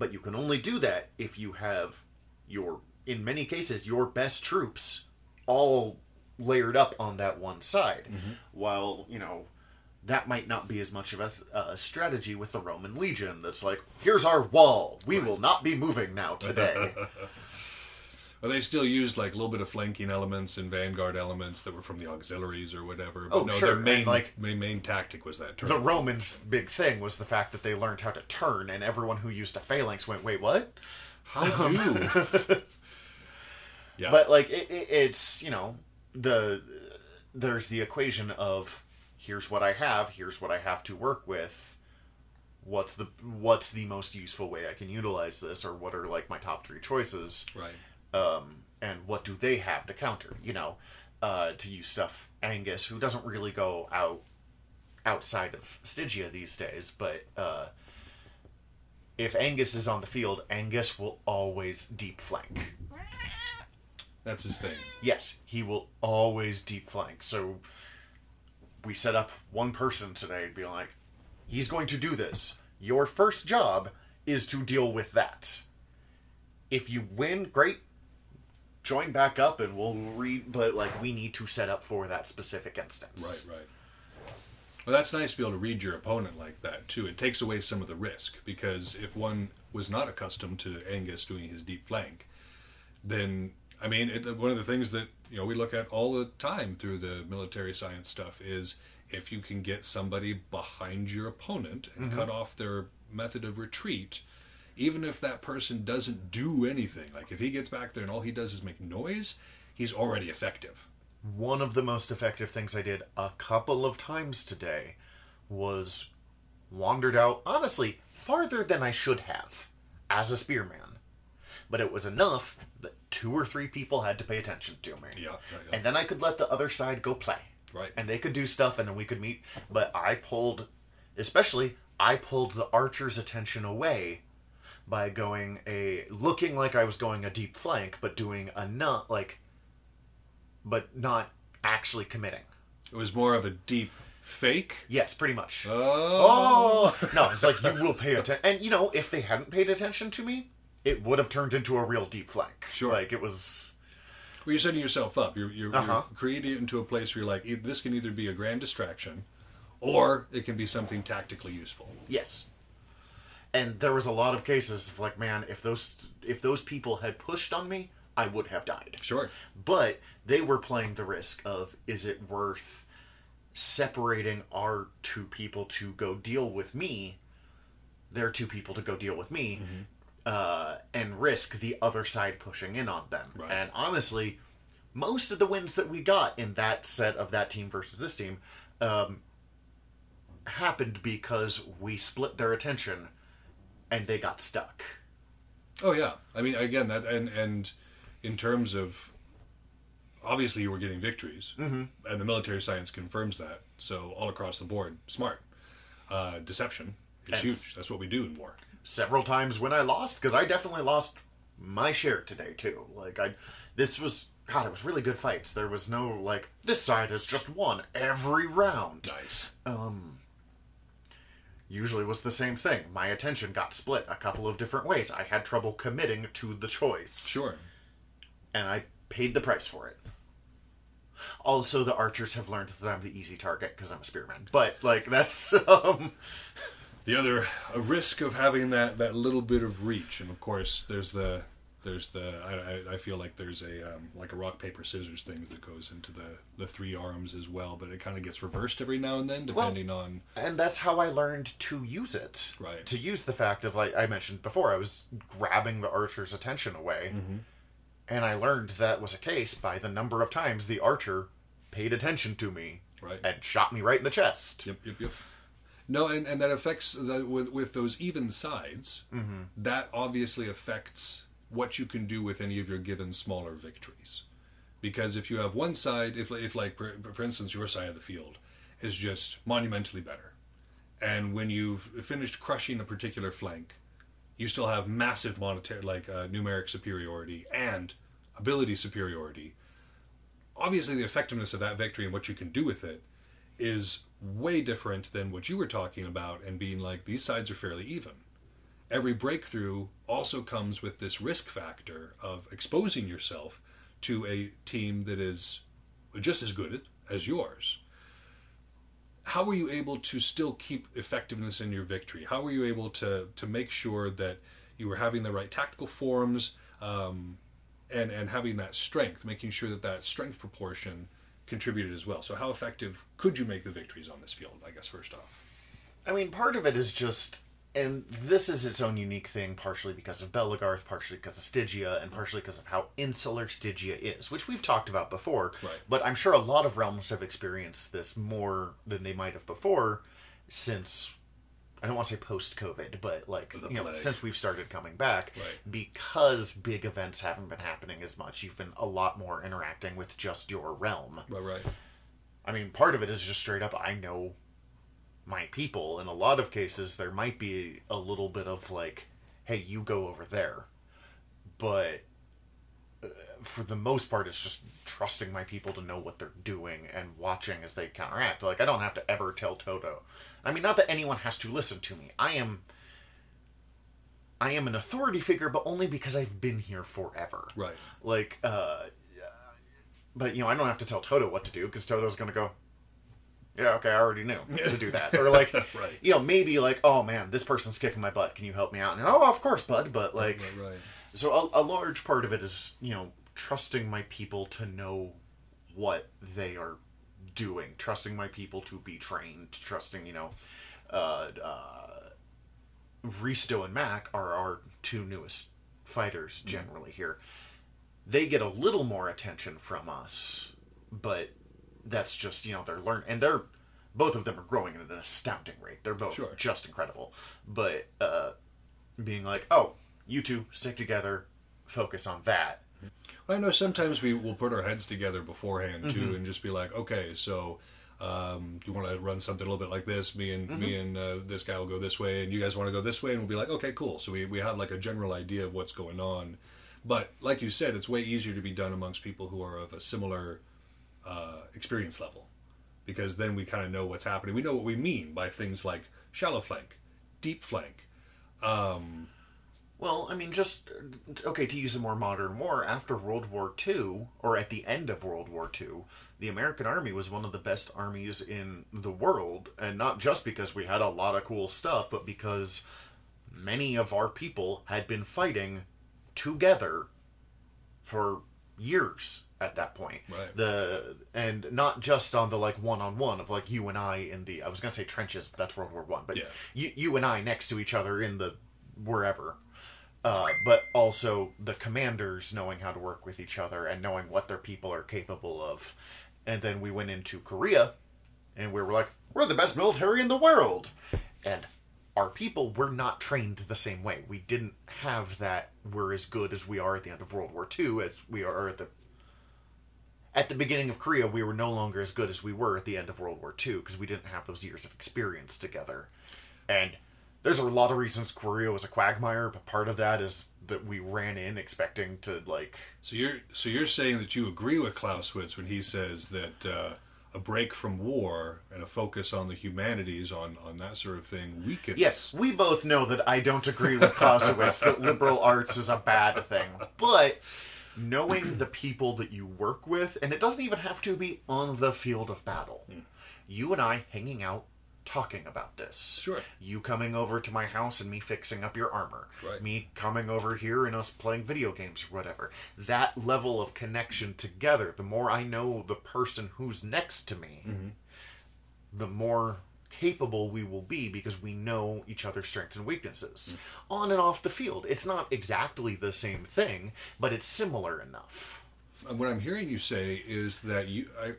Speaker 4: But you can only do that if you have your in many cases your best troops all layered up on that one side. Mm-hmm. While you know that might not be as much of a, a strategy with the roman legion that's like here's our wall. We will not be moving now today
Speaker 1: Well, they still used like a little bit of flanking elements and vanguard elements that were from the auxiliaries or whatever. But
Speaker 4: Oh,
Speaker 1: no,
Speaker 4: sure,
Speaker 1: their
Speaker 4: and,
Speaker 1: main
Speaker 4: like-
Speaker 1: main, main tactic was that turn.
Speaker 4: the romans big thing was the fact that they learned how to turn and everyone who used a phalanx went wait what
Speaker 1: How do? Um, yeah.
Speaker 4: but like it, it, it's you know the there's the equation of here's what i have here's what i have to work with what's the what's the most useful way i can utilize this or what are like my top three choices
Speaker 1: right.
Speaker 4: Um and what do they have to counter you know uh to use stuff angus who doesn't really go out outside of stygia these days but uh if angus is on the field angus will always deep flank
Speaker 1: That's his thing.
Speaker 4: Yes, he will always deep flank. So we set up one person today to be like, he's going to do this. Your first job is to deal with that. If you win, great. Join back up and we'll read. But like, we need to set up for that specific instance.
Speaker 1: Right, right. Well, that's nice to be able to read your opponent like that too. It takes away some of the risk because if one was not accustomed to Angus doing his deep flank, then I mean, it, one of the things that you know we look at all the time through the military science stuff is if you can get somebody behind your opponent and mm-hmm. cut off their method of retreat, even if that person doesn't do anything, like if he gets back there and all he does is make noise, he's already effective.
Speaker 4: One of the most effective things I did a couple of times today was wandered out, honestly, farther than I should have as a spearman. But it was enough that two or three people had to pay attention to me.
Speaker 1: Yeah, yeah, yeah.
Speaker 4: And then I could let the other side go play.
Speaker 1: Right.
Speaker 4: And they could do stuff and then we could meet. But I pulled, especially, I pulled the archer's attention away by going a, looking like I was going a deep flank, but doing a not like, but not actually committing.
Speaker 1: It was more of a deep fake.
Speaker 4: Yes, pretty much.
Speaker 1: Oh,
Speaker 4: Oh no, it's like you will pay attention. And you know, if they hadn't paid attention to me, it would have turned into a real deep flank.
Speaker 1: Sure.
Speaker 4: like it was.
Speaker 1: well, you're setting yourself up. You're, you're,
Speaker 4: Uh-huh.
Speaker 1: you're creating it into a place where you're like, this can either be a grand distraction, or it can be something tactically useful.
Speaker 4: Yes. And there was a lot of cases of like, man, if those if those people had pushed on me, I would have died.
Speaker 1: Sure.
Speaker 4: But they were playing the risk of is it worth separating our two people to go deal with me, their two people to go deal with me, uh, and risk the other side pushing in on them.
Speaker 1: Right.
Speaker 4: And honestly, most of the wins that we got in that set of that team versus this team um, happened because we split their attention and they got stuck.
Speaker 1: Oh yeah. I mean, again, that and and in terms of obviously you were getting victories, mm-hmm. and the military science confirms that. So all across the board, smart. Uh, deception is
Speaker 4: And-
Speaker 1: huge. That's what we do in war.
Speaker 4: several times when I lost because I definitely lost my share today too. Like I, this was God, it was really good fights. There was no like this side has just won every round.
Speaker 1: Nice.
Speaker 4: Usually was the same thing. My attention got split a couple of different ways. I had trouble committing to the choice.
Speaker 1: Sure.
Speaker 4: and I paid the price for it. Also, the archers have learned that I'm the easy target because I'm a spearman. But like that's um,
Speaker 1: The other a risk of having that that little bit of reach, and of course there's the there's the I, I, feel like there's a um, like a rock paper scissors thing that goes into the the three arms as well, but it kind of gets reversed every now and then depending on
Speaker 4: and that's how I learned to use it.
Speaker 1: Right.
Speaker 4: To use the fact of like I mentioned before, I was grabbing the archer's attention away,
Speaker 1: Mm-hmm.
Speaker 4: and I learned that was a case by the number of times the archer paid attention to me
Speaker 1: Right.
Speaker 4: and shot me right in the chest.
Speaker 1: Yep, yep, yep. No, and, and that affects the, with with those even sides. That obviously affects what you can do with any of your given smaller victories, because if you have one side, if if like for, instance your side of the field is just monumentally better, and when you've finished crushing a particular flank, you still have massive monetary like uh, numeric superiority and ability superiority. Obviously, the effectiveness of that victory and what you can do with it is way different than what you were talking about and being like these sides are fairly even. Every breakthrough also comes with this risk factor of exposing yourself to a team that is just as good as yours. How were you able to still keep effectiveness in your victory? How were you able to to make sure that you were having the right tactical forms um, and and having that strength, making sure that that strength proportion contributed as well. So, how effective could you make the victories on this field? I guess first off.
Speaker 4: I mean, part of it is just, and this is its own unique thing, partially because of Belegarth, partially because of Stygia, and partially because of how insular Stygia is, which we've talked about before.
Speaker 1: Right.
Speaker 4: But I'm sure a lot of realms have experienced this more than they might have before, since I don't want to say post COVID, but like
Speaker 1: The
Speaker 4: you know,
Speaker 1: plague.
Speaker 4: since we've started coming back,
Speaker 1: Right.
Speaker 4: because big events haven't been happening as much. You've been a lot more interacting with just your realm.
Speaker 1: Right, right.
Speaker 4: I mean, part of it is just straight up, I know my people. In a lot of cases, there might be a little bit of like, hey, you go over there. But uh, for the most part, it's just trusting my people to know what they're doing and watching as they counteract. Like, I don't have to ever tell Toto. I mean, not that anyone has to listen to me. I am. I am an authority figure, but only because I've been here forever
Speaker 1: Right.
Speaker 4: like uh but you know i don't have to tell toto what to do because toto's gonna go yeah okay i already knew to do that or like
Speaker 1: Right.
Speaker 4: you know maybe like oh man this person's kicking my butt can you help me out and oh of course bud but like
Speaker 1: Right, right.
Speaker 4: so a, a large part of it is you know trusting my people to know what they are doing trusting my people to be trained trusting you know uh, uh, Risto and Mac are our two newest fighters generally here. They get a little more attention from us, but that's just you know they're learn and they're both of them are growing at an astounding rate. They're both
Speaker 1: Sure.
Speaker 4: just incredible. But uh, being like, oh, you two stick together, focus on that.
Speaker 1: I know sometimes we will put our heads together beforehand
Speaker 4: Mm-hmm.
Speaker 1: too, and just be like, okay, so um, do you want to run something a little bit like this? Me and me
Speaker 4: Mm-hmm.
Speaker 1: and uh, this guy will go this way, and you guys want to go this way, and we'll be like, okay, cool. So we we have like a general idea of what's going on, But like you said, it's way easier to be done amongst people who are of a similar uh, experience level, because then we kind of know what's happening. We know what we mean by things like shallow flank, deep flank. Um,
Speaker 4: Well, I mean, just okay to use a more modern war. After World War II, or at the end of World War II, the American Army was one of the best armies in the world, and not just because we had a lot of cool stuff, but because many of our people had been fighting together for years at that point.
Speaker 1: Right.
Speaker 4: The and not just on the like one on one of like you and I in the I was gonna say trenches, but that's World War One. But
Speaker 1: Yeah.
Speaker 4: you you and I next to each other in the wherever. Uh, but also the commanders knowing how to work with each other and knowing what their people are capable of. And then we went into Korea and we were like, we're the best military in the world. And our people were not trained the same way. We didn't have that we're as good as we are at the end of World War II as we are at the at the beginning of Korea, we were no longer as good as we were at the end of World War II because we didn't have those years of experience together. And there's a lot of reasons Korea was a quagmire, but part of that is that we ran in expecting to like
Speaker 1: so you're so you're saying that you agree with Clausewitz when he says that uh, a break from war and a focus on the humanities, on on that sort of thing, weakens.
Speaker 4: Yes, we both know that I don't agree with Clausewitz that liberal arts is a bad thing. But knowing the people that you work with, and it doesn't even have to be on the field of battle, hmm. you and I hanging out talking about this.
Speaker 1: Sure.
Speaker 4: You coming over to my house and me fixing up your armor.
Speaker 1: Right.
Speaker 4: Me coming over here and us playing video games or whatever. That level of connection together, the more I know the person who's next to me, mm-hmm. the more capable we will be because we know each other's strengths and weaknesses on and off the field. It's not exactly the same thing, but it's similar enough.
Speaker 1: What I'm hearing you say is that you, I,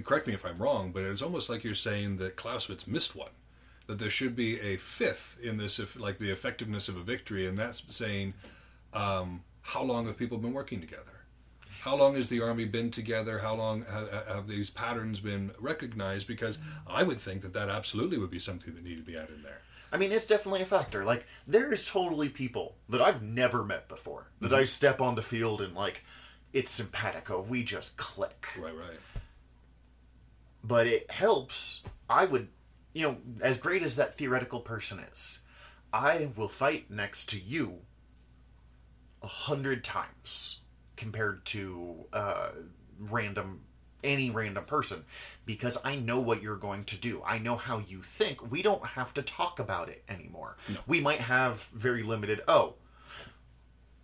Speaker 1: correct me if I'm wrong, but it's almost like you're saying that Clausewitz missed one. That there should be a fifth in this, if, like the effectiveness of a victory, and that's saying um, how long have people been working together? How long has the army been together? How long ha- have these patterns been recognized? Because I would think that that absolutely would be something that needed to be added in there.
Speaker 4: I mean, it's definitely a factor. Like, there is totally people that I've never met before that mm-hmm. I step on the field and, like, it's simpatico. We just click.
Speaker 1: Right, right.
Speaker 4: but it helps. I would, you know, as great as that theoretical person is, I will fight next to you a hundred times compared to uh, random any random person because I know what you're going to do. I know how you think. We don't have to talk about it anymore. We might have very limited. Oh,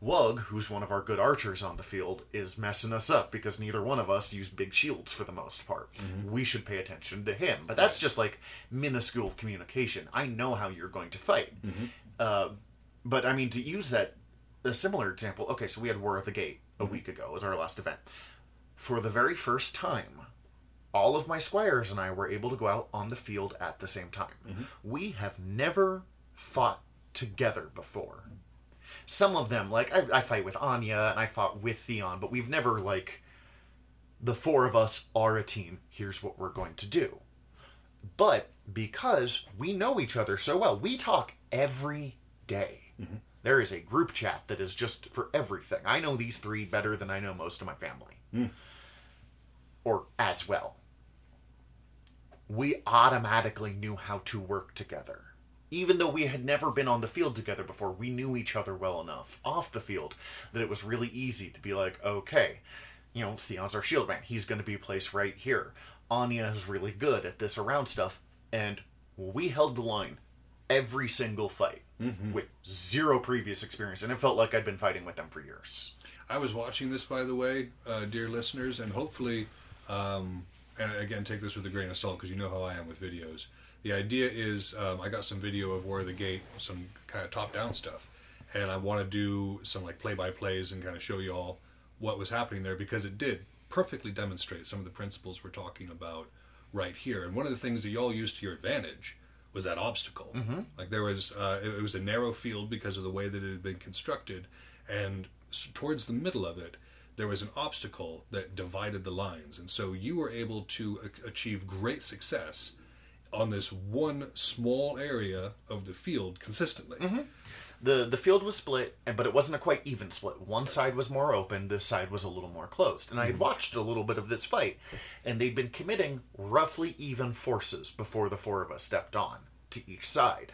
Speaker 4: Wug, who's one of our good archers on the field, is messing us up because neither one of us use big shields for the most part. We should pay attention to him. But that's just like minuscule communication. I know how you're going to fight. Uh, but I mean, to use that, a similar example, okay, so we had War of the Gate a week ago, was our last event. For the very first time, all of my squires and I were able to go out on the field at the same time. Mm-hmm. We have never fought together before some of them like I, I fight with Anya and I fought with Theon, but we've never like the four of us are a team. Here's what we're going to do. But because we know each other so well, we talk every day. Mm-hmm. There is a group chat that is just for everything. I know these three better than I know most of my family, hmm. or as well. We automatically knew how to work together even though we had never been on the field together before, we knew each other well enough off the field that it was really easy to be like, okay, you know, Theon's our shield man. He's going to be placed right here. Anya is really good at this around stuff. And we held the line every single fight with zero previous experience. And it felt like I'd been fighting with them for years.
Speaker 1: I was watching this, by the way, uh, dear listeners, and hopefully, um, and again, take this with a grain of salt because you know how I am with videos. The idea is um, I got some video of War of the Gate, some kind of top-down stuff, and I want to do some like play-by-plays and kind of show you all what was happening there because it did perfectly demonstrate some of the principles we're talking about right here. And one of the things that y'all used to your advantage was that obstacle. Like there was, uh, it, it was a narrow field because of the way that it had been constructed, and towards the middle of it, there was an obstacle that divided the lines, and so you were able to a- achieve great success on this one small area of the field consistently.
Speaker 4: The the field was split, but it wasn't a quite even split. One side was more open, this side was a little more closed. And I had hmm. watched a little bit of this fight, and they'd been committing roughly even forces before the four of us stepped on to each side.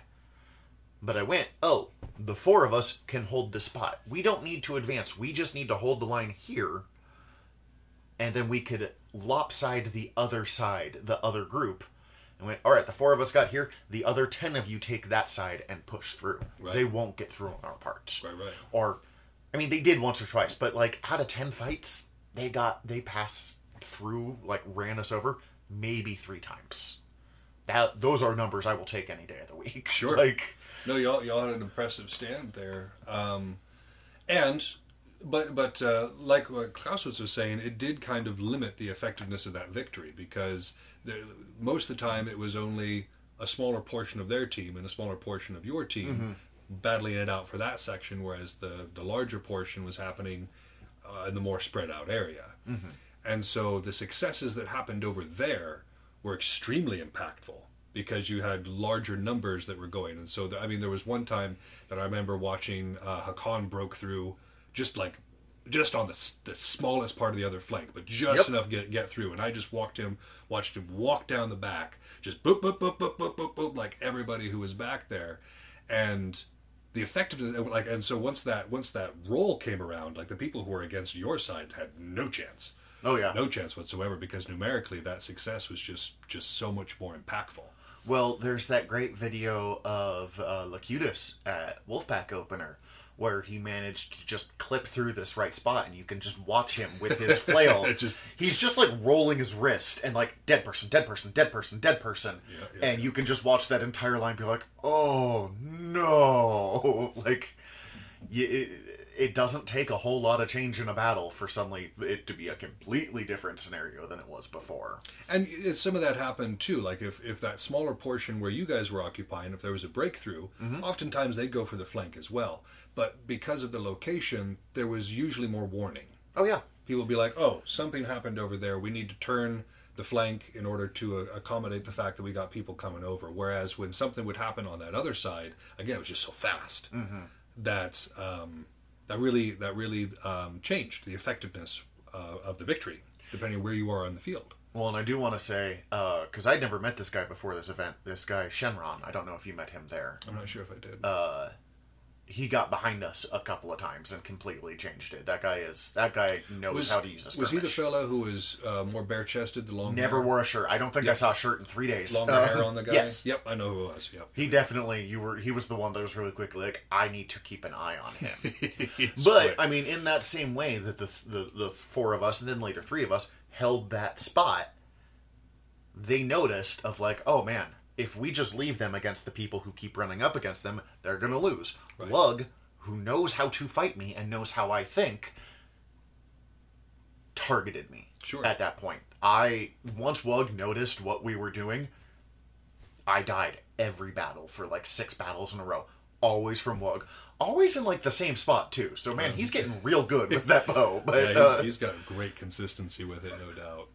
Speaker 4: But I went, oh, the four of us can hold the spot. We don't need to advance. We just need to hold the line here, and then we could lopside the other side, the other group. And went, all right, the four of us got here. The other ten of you take that side and push through.
Speaker 1: Right.
Speaker 4: They won't get through on our parts.
Speaker 1: Right, right.
Speaker 4: Or, I mean, they did once or twice, but like out of ten fights, they got they passed through, like ran us over, maybe three times. That those are numbers I will take any day of the week.
Speaker 1: Sure.
Speaker 4: like
Speaker 1: No, y'all y'all had an impressive stand there, um, and but but uh, like what Clausewitz was saying, it did kind of limit the effectiveness of that victory because most of the time it was only a smaller portion of their team and a smaller portion of your team battling it out for that section, whereas the the larger portion was happening uh, in the more spread out area. And so the successes that happened over there were extremely impactful because you had larger numbers that were going. And so, the, I mean, there was one time that I remember watching uh, Hakan broke through just like just on the, the smallest part of the other flank, but just
Speaker 4: Yep.
Speaker 1: enough to get get through. And I just walked him, watched him walk down the back, just boop boop boop boop boop boop boop, like everybody who was back there, and the effectiveness like and so once that once that roll came around, like the people who were against your side had no chance
Speaker 4: oh yeah.
Speaker 1: no chance whatsoever because numerically that success was just just so much more impactful.
Speaker 4: Well, there's that great video of uh, Locutus at Wolfpack opener where he managed to just clip through this right spot, and you can just watch him with his flail.
Speaker 1: Just-
Speaker 4: he's just like rolling his wrist and like dead person, dead person, dead person, dead person,
Speaker 1: Yeah, yeah,
Speaker 4: and you can just watch that entire line be like, oh no, like. it, it doesn't take a whole lot of change in a battle for suddenly it to be a completely different scenario than it was before.
Speaker 1: And some of that happened too. Like if, if that smaller portion where you guys were occupying, if there was a breakthrough, mm-hmm. oftentimes they'd go for the flank as well. But because of the location, there was usually more warning.
Speaker 4: Oh yeah,
Speaker 1: People would be like, "Oh, something happened over there. We need to turn the flank in order to uh, accommodate the fact that we got people coming over." Whereas when something would happen on that other side, again, it was just so fast that um, that really that really um, changed the effectiveness uh, of the victory, depending where you are on the field.
Speaker 4: Well, and I do want to say, because I'd never met this guy before this event, this guy, Shenron, I don't know if you met him there.
Speaker 1: I'm not sure if I did.
Speaker 4: He got behind us a couple of times and completely changed it. That guy is, that guy knows how to use a skirmish.
Speaker 1: was he the fellow who was uh, more bare chested, the long
Speaker 4: Never
Speaker 1: hair?
Speaker 4: wore a shirt. I don't think I saw a shirt in three days.
Speaker 1: longer
Speaker 4: Uh,
Speaker 1: hair on the guy?
Speaker 4: Yes.
Speaker 1: Yep, I know who it was. Yep.
Speaker 4: He definitely, you were, he was the one that was really quickly like, I need to keep an eye on him. But
Speaker 1: quick.
Speaker 4: I mean, in that same way that the, the the four of us and then later three of us held that spot, they noticed of like, oh man, if we just leave them against the people who keep running up against them, they're gonna lose.
Speaker 1: Right.
Speaker 4: Lug, who knows how to fight me and knows how I think, targeted me.
Speaker 1: Sure.
Speaker 4: At that point, I once Wug noticed what we were doing, I died every battle for like six battles in a row. Always from Wug. Always in like the same spot too. So man, he's getting real good with that bow. But
Speaker 1: yeah, he's,
Speaker 4: uh,
Speaker 1: he's got great consistency with it, no doubt.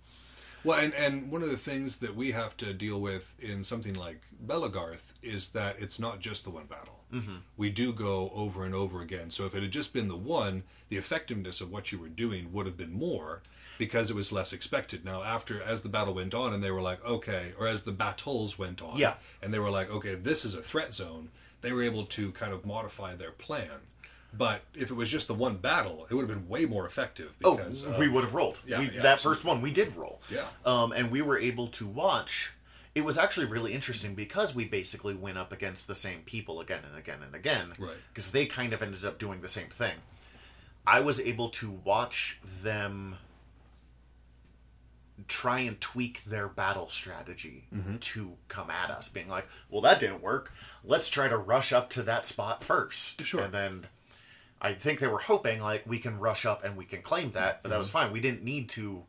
Speaker 1: Well, and, and one of the things that we have to deal with in something like Belegarth is that it's not just the one battle. Mm-hmm. We do go over and over again. So if it had just been the one, the effectiveness of what you were doing would have been more because it was less expected. Now, after as the battle went on, and they were like, okay, or as the battles went on,
Speaker 4: Yeah.
Speaker 1: and they were like, okay, this is a threat zone. They were able to kind of modify their plan. But if it was just the one battle, it would have been way more effective
Speaker 4: oh,
Speaker 1: because
Speaker 4: we
Speaker 1: of-
Speaker 4: would have rolled.
Speaker 1: Yeah,
Speaker 4: we,
Speaker 1: yeah,
Speaker 4: that first one we did roll.
Speaker 1: Yeah.
Speaker 4: Um, and we were able to watch. It was actually really interesting because we basically went up against the same people again and again and again.
Speaker 1: Right.
Speaker 4: Because they kind of ended up doing the same thing. I was able to watch them try and tweak their battle strategy
Speaker 1: Mm-hmm.
Speaker 4: to come at us, being like, "Well, that didn't work. Let's try to rush up to that spot first.
Speaker 1: Sure.
Speaker 4: And then I think they were hoping like we can rush up and we can claim that, but that
Speaker 1: Mm-hmm.
Speaker 4: was fine. We didn't need to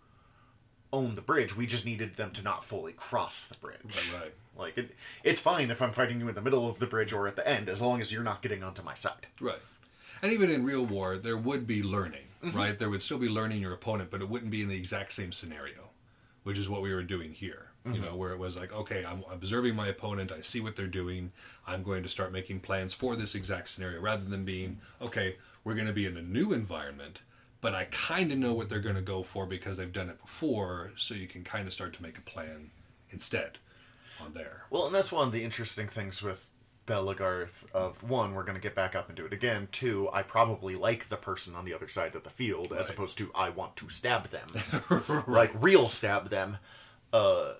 Speaker 4: own the bridge. We just needed them to not fully cross the bridge.
Speaker 1: Right, right.
Speaker 4: Like it, it's fine if I'm fighting you in the middle of the bridge or at the end, as long as you're not getting onto my side.
Speaker 1: Right. And even in real war, there would be learning,
Speaker 4: Mm-hmm.
Speaker 1: right? There would still be learning your opponent, but it wouldn't be in the exact same scenario. which is what we were doing here. You
Speaker 4: Mm-hmm.
Speaker 1: know, where it was like, okay, I'm observing my opponent, I see what they're doing, I'm going to start making plans for this exact scenario, rather than being, okay, we're going to be in a new environment, but I kind of know what they're going to go for because they've done it before, so you can kind of start to make a plan instead on there.
Speaker 4: Well, and that's one of the interesting things with Belegarth of one, we're going to get back up and do it again. Two, I probably like the person on the other side of the field as opposed to I want to stab them, like real stab them. Uh,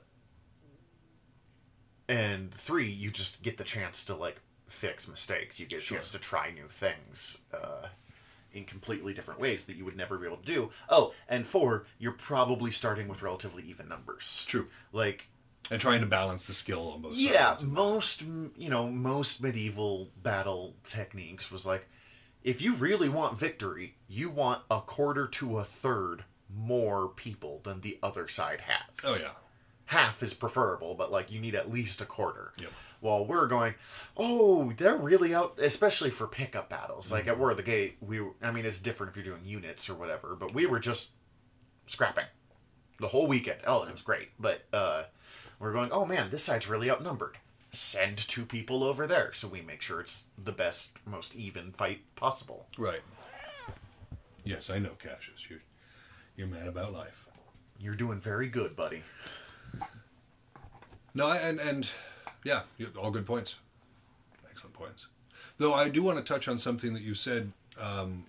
Speaker 4: and three, you just get the chance to like fix mistakes. You get a chance to try new things. Uh, in completely different ways that you would never be able to do. Oh, and four, you're probably starting with relatively even numbers.
Speaker 1: True.
Speaker 4: Like
Speaker 1: And trying to balance the skill on both
Speaker 4: yeah, most you know most medieval battle techniques was like, if you really want victory, you want a quarter to a third more people than the other side has.
Speaker 1: Oh, yeah.
Speaker 4: Half is preferable, but like you need at least a quarter.
Speaker 1: Yep.
Speaker 4: While we're going, oh, they're really out, especially for pickup battles. Like
Speaker 1: Mm-hmm.
Speaker 4: at War of the Gate, we, were- I mean, it's different if you're doing units or whatever, but we were just scrapping the whole weekend. Oh, and it was great. But uh, we're going, oh man, this side's really outnumbered. Send two people over there so we make sure it's the best, most even fight possible.
Speaker 1: Right. Yes, I know, Cassius. You're, you're mad about life.
Speaker 4: You're doing very good, buddy.
Speaker 1: No, and and yeah, all good points. Excellent points. Though I do want to touch on something that you said um,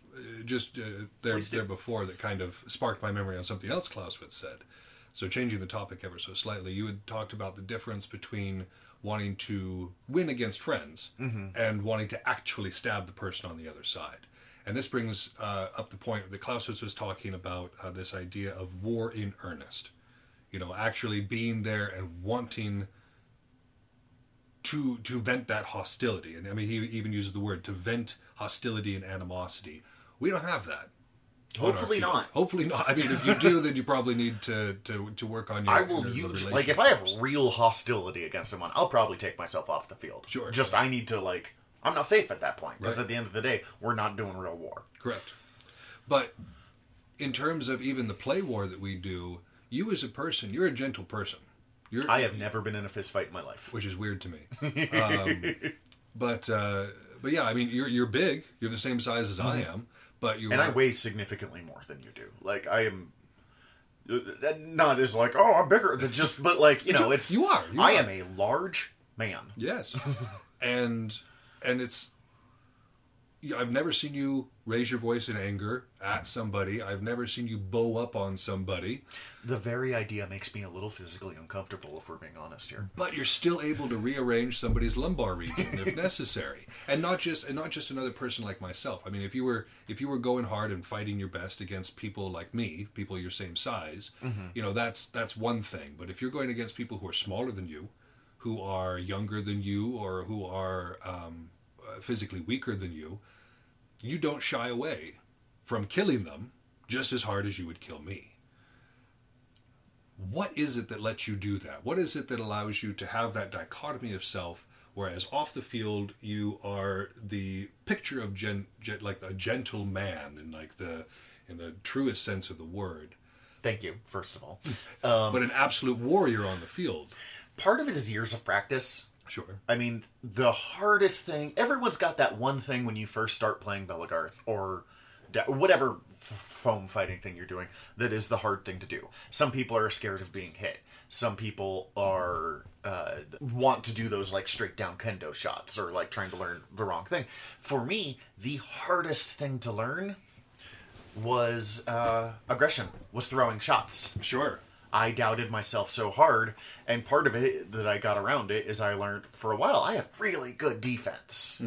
Speaker 1: just uh, there there before that kind of sparked my memory on something else Clausewitz said. So changing the topic ever so slightly, you had talked about the difference between wanting to win against friends and wanting to actually stab the person on the other side. And this brings uh, up the point that Clausewitz was talking about uh, this idea of war in earnest. You know, actually being there and wanting to to vent that hostility. And I mean, he even uses the word to vent hostility and animosity. We don't have that.
Speaker 4: Hopefully not.
Speaker 1: Hopefully not. I mean, if you do, then you probably need to to, to work on your.
Speaker 4: I will use like if I have real hostility against someone, I'll probably take myself off the field.
Speaker 1: Sure.
Speaker 4: Just I need to like I'm not safe at that point because
Speaker 1: Right.
Speaker 4: at the end of the day, we're not doing real war.
Speaker 1: Correct. But in terms of even the play war that we do, you as a person, you're a gentle person. You're,
Speaker 4: I have never been in a fist fight in my life.
Speaker 1: which is weird to me. Um, but uh, but yeah, I mean, you're you're big. You're the same size as I am, but you
Speaker 4: Mm-hmm. And I weigh significantly more than you do. Like I am uh, not as like, oh, I'm bigger. than Just but like, you know, it's
Speaker 1: you are, you
Speaker 4: I
Speaker 1: are.
Speaker 4: am a large man.
Speaker 1: Yes, and and it's. I've never seen you raise your voice in anger at somebody. I've never seen you bow up on somebody.
Speaker 4: The very idea makes me a little physically uncomfortable if we're being honest here.
Speaker 1: but you're still able to rearrange somebody's lumbar region if necessary and not just and not just another person like myself i mean if you were if you were going hard and fighting your best against people like me people your same size you know that's that's one thing but if you're going against people who are smaller than you who are younger than you or who are um, uh, physically weaker than you you don't shy away from killing them just as hard as you would kill me what is it that lets you do that? What is it that allows you to have that dichotomy of self, whereas off the field you are the picture of gen, gen like a gentle man in like the in the truest sense of the word,
Speaker 4: Thank you, first of all.
Speaker 1: but an absolute warrior on the field.
Speaker 4: Part of it is years of practice.
Speaker 1: Sure.
Speaker 4: I mean, the hardest thing. Everyone's got that one thing when you first start playing Belegarth or da- whatever f- foam fighting thing you're doing that is the hard thing to do. Some people are scared of being hit. Some people are uh, want to do those like straight down kendo shots or like trying to learn the wrong thing. For me, the hardest thing to learn was uh, aggression. Was throwing shots.
Speaker 1: Sure.
Speaker 4: I doubted myself so hard, and part of it that I got around it is I learned for a while I had really good defense,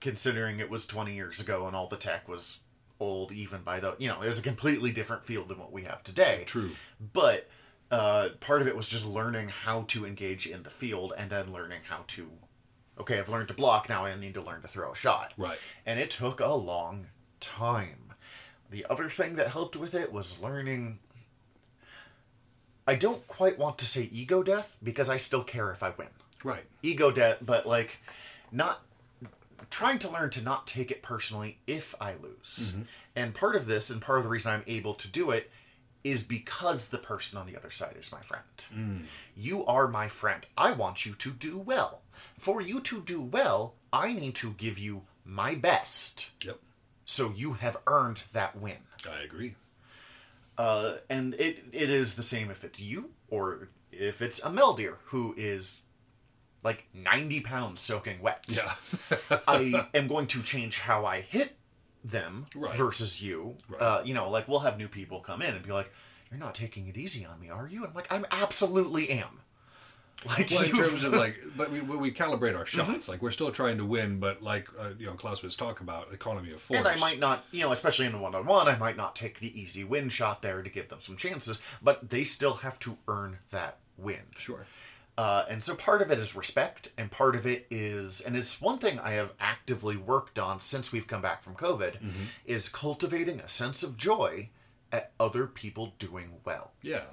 Speaker 4: considering it was 20 years ago and all the tech was old. Even by the you know, it was a completely different field than what we have today.
Speaker 1: True.
Speaker 4: but uh, part of it was just learning how to engage in the field and then learning how to. Okay, I've learned to block. Now I need to learn to throw a shot.
Speaker 1: Right.
Speaker 4: And it took a long time. The other thing that helped with it was learning. I don't quite want to say ego death because I still care if I win.
Speaker 1: Right.
Speaker 4: Ego death, but like not trying to learn to not take it personally if I lose. Mm-hmm. And part of this, and part of the reason I'm able to do it, is because the person on the other side is my friend. Mm. You are my friend. I want you to do well. For you to do well, I need to give you my best.
Speaker 1: Yep.
Speaker 4: So you have earned that win.
Speaker 1: I agree.
Speaker 4: Uh, and it it is the same if it's you or if it's a Meldeer who is like 90 pounds soaking wet.
Speaker 1: Yeah.
Speaker 4: I am going to change how I hit them
Speaker 1: Right.
Speaker 4: versus you.
Speaker 1: Right.
Speaker 4: Uh, you know, like we'll have new people come in and be like, "You're not taking it easy on me, are you?" And I'm like, "I'm absolutely am." Like
Speaker 1: Well, in terms of like, but we, we calibrate our shots. Like we're still trying to win, but like uh, you know, Clausewitz talk about economy of force.
Speaker 4: And I might not, you know, especially in the one on one, I might not take the easy win shot there to give them some chances, but they still have to earn that win.
Speaker 1: sure.
Speaker 4: Uh, and so part of it is respect, and part of it is, and it's one thing I have actively worked on since we've come back from COVID, is cultivating a sense of joy at other people doing well.
Speaker 1: Yeah.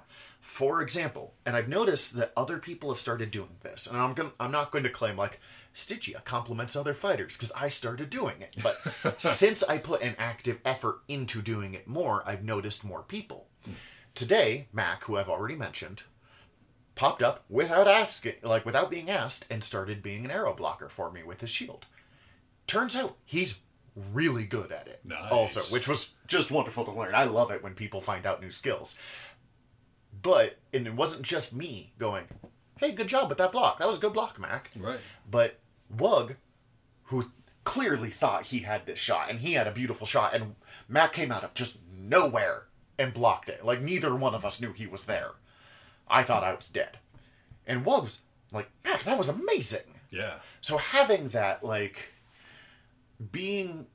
Speaker 4: For example, and I've noticed that other people have started doing this, and I'm going I'm not going to claim like Stygia compliments other fighters because I started doing it, but since I put an active effort into doing it more, I've noticed more people. Hmm. Today, Mac, who I've already mentioned, popped up without asking, like without being asked, and started being an arrow blocker for me with his shield. Turns out he's really good at it.
Speaker 1: Nice.
Speaker 4: Also, which was just wonderful to learn. I love it when people find out new skills. But and it wasn't just me going, "Hey, good job with that block. That was a good block, Mac."
Speaker 1: Right.
Speaker 4: But Wug, who clearly thought he had this shot, and he had a beautiful shot, and Mac came out of just nowhere and blocked it. Like neither one of us knew he was there. I thought I was dead, and Wug was like, "Mac, that was amazing."
Speaker 1: Yeah.
Speaker 4: So having that, like, being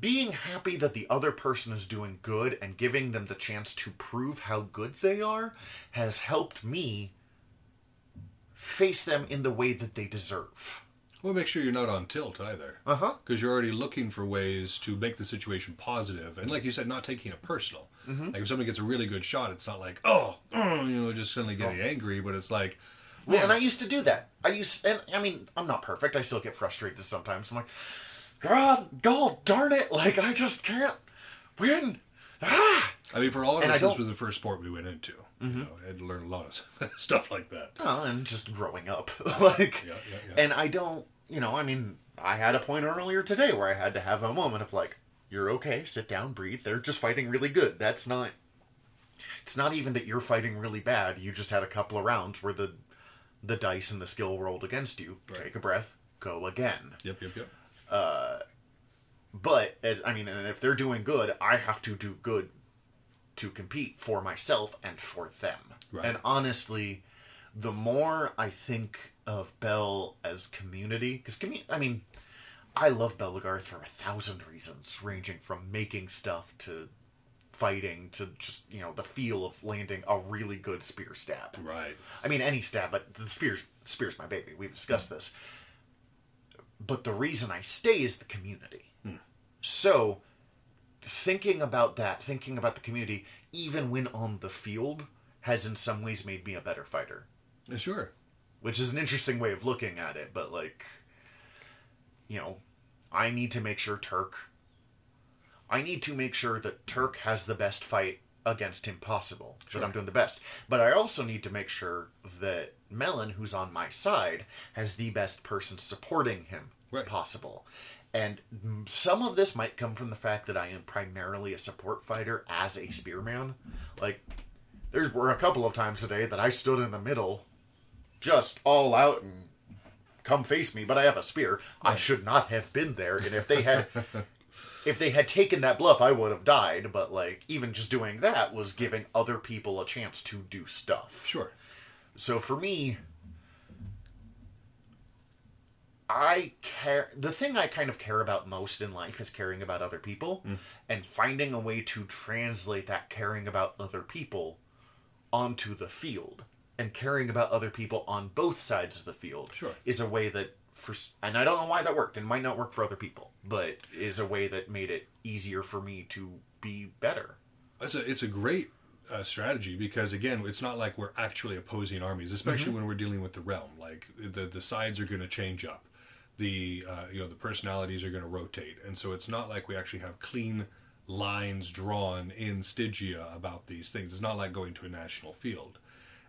Speaker 4: being happy that the other person is doing good and giving them the chance to prove how good they are has helped me face them in the way that they deserve.
Speaker 1: Well, make sure you're not on tilt either.
Speaker 4: Uh huh.
Speaker 1: Because you're already looking for ways to make the situation positive, and like you said, not taking it personal.
Speaker 4: Mm-hmm.
Speaker 1: Like if somebody gets a really good shot, it's not like oh, oh, you know, just suddenly getting angry, but it's like,
Speaker 4: Well, and I used to do that. I used, and I mean, I'm not perfect. I still get frustrated sometimes. I'm like, God, God darn it! Like I just can't win. Ah!
Speaker 1: I mean, for all of
Speaker 4: And
Speaker 1: us, this
Speaker 4: Mm-hmm.
Speaker 1: was the first sport we went into. You know, I had to learn a lot of stuff like that.
Speaker 4: Well, and just growing up, like,
Speaker 1: Yeah, yeah, yeah.
Speaker 4: and I don't, you know, I mean, I had a point earlier today where I had to have a moment of like, you're okay, sit down, breathe. They're just fighting really good. That's not. It's not even that you're fighting really bad. You just had a couple of rounds where the, the dice and the skill rolled against you.
Speaker 1: Right.
Speaker 4: Take a breath, go again.
Speaker 1: Yep, yep, yep.
Speaker 4: Uh, but as I mean, and if they're doing good, I have to do good to compete for myself and for them.
Speaker 1: Right.
Speaker 4: And honestly, the more I think of Bell as community, because I mean, I love Belegarth for a thousand reasons, ranging from making stuff to fighting to just you know the feel of landing a really good spear stab.
Speaker 1: Right.
Speaker 4: I mean, any stab, but the spear's spear's my baby. We've discussed this. But the reason I stay is the community. Hmm. So, thinking about that, thinking about the community, even when on the field, has in some ways made me a better fighter.
Speaker 1: Sure.
Speaker 4: Which is an interesting way of looking at it, but like, you know, I need to make sure Turk. I need to make sure that Turk has the best fight against him possible. That I'm doing the best. But I also need to make sure that Melon, who's on my side, has the best person supporting him
Speaker 1: Right.
Speaker 4: possible. And some of this might come from the fact that I am primarily a support fighter as a spearman. Like, there were a couple of times today that I stood in the middle, just all out and come face me, but I have a spear. I should not have been there. And if they had. If they had taken that bluff, I would have died. But like, even just doing that was giving other people a chance to do stuff.
Speaker 1: Sure.
Speaker 4: So for me, I care. The thing I kind of care about most in life is caring about other people mm. and finding a way to translate that caring about other people onto the field. And caring about other people on both sides of the field
Speaker 1: Sure.
Speaker 4: is a way that, for and I don't know why that worked, and might not work for other people, but is a way that made it easier for me to be better.
Speaker 1: It's a it's a great uh, strategy because again, it's not like we're actually opposing armies, especially
Speaker 4: Mm-hmm.
Speaker 1: when we're dealing with the realm. Like the the sides are going to change up, the uh, you know the personalities are going to rotate, and so it's not like we actually have clean lines drawn in Stygia about these things. It's not like going to a national field.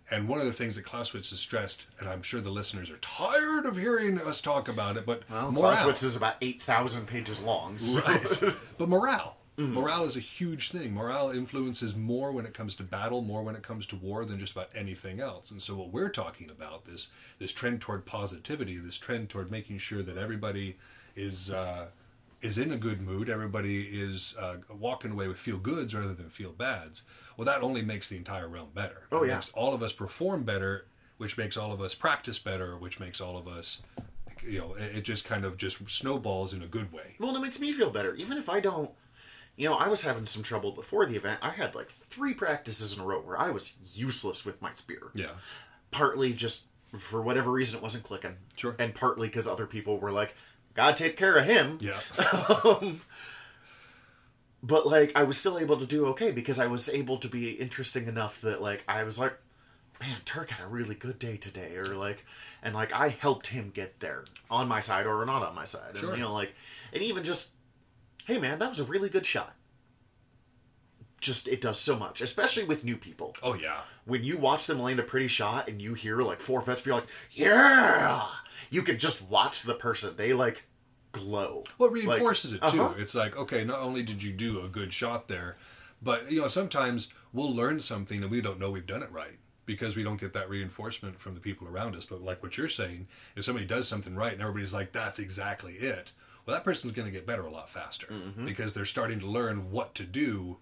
Speaker 1: And one of the things that Clausewitz has stressed, and I'm sure the listeners are tired of hearing us talk about it, but
Speaker 4: Well,
Speaker 1: morale.
Speaker 4: Clausewitz is about 8,000 pages long. so-
Speaker 1: Right. but morale. Morale is a huge thing. Morale influences more when it comes to battle, more when it comes to war than just about anything else. And so what we're talking about this this trend toward positivity, this trend toward making sure that everybody is uh, is in a good mood, everybody is uh, walking away with feel goods rather than feel bads. Well, that only makes the entire realm better.
Speaker 4: Oh,
Speaker 1: It
Speaker 4: yeah.
Speaker 1: makes all of us perform better, which makes all of us practice better, which makes all of us you know, it, it just kind of just snowballs in a good way.
Speaker 4: Well, it makes me feel better. Even if I don't. You know, I was having some trouble before the event. I had like three practices in a row where I was useless with my spear.
Speaker 1: Yeah.
Speaker 4: Partly just for whatever reason it wasn't clicking.
Speaker 1: Sure.
Speaker 4: And partly because other people were like, gotta take care of him.
Speaker 1: Yeah.
Speaker 4: Um, but like, I was still able to do okay because I was able to be interesting enough that like I was like, man, Turk had a really good day today, or like, and like I helped him get there on my side or not on my side,
Speaker 1: Sure.
Speaker 4: and you know like, and even just, hey man, that was a really good shot. Just it does so much, especially with new people.
Speaker 1: Oh yeah.
Speaker 4: When you watch them land a pretty shot and you hear like four vets be like, yeah, you can just watch the person. They like glow.
Speaker 1: Well, it
Speaker 4: Like,
Speaker 1: reinforces it too.
Speaker 4: uh-huh.
Speaker 1: It's like, okay, not only did you do a good shot there, but you know, sometimes we'll learn something and we don't know we've done it right because we don't get that reinforcement from the people around us. But like what you're saying, if somebody does something right and everybody's like, that's exactly it, well, that person's going to get better a lot faster
Speaker 4: Mm-hmm.
Speaker 1: because they're starting to learn what to do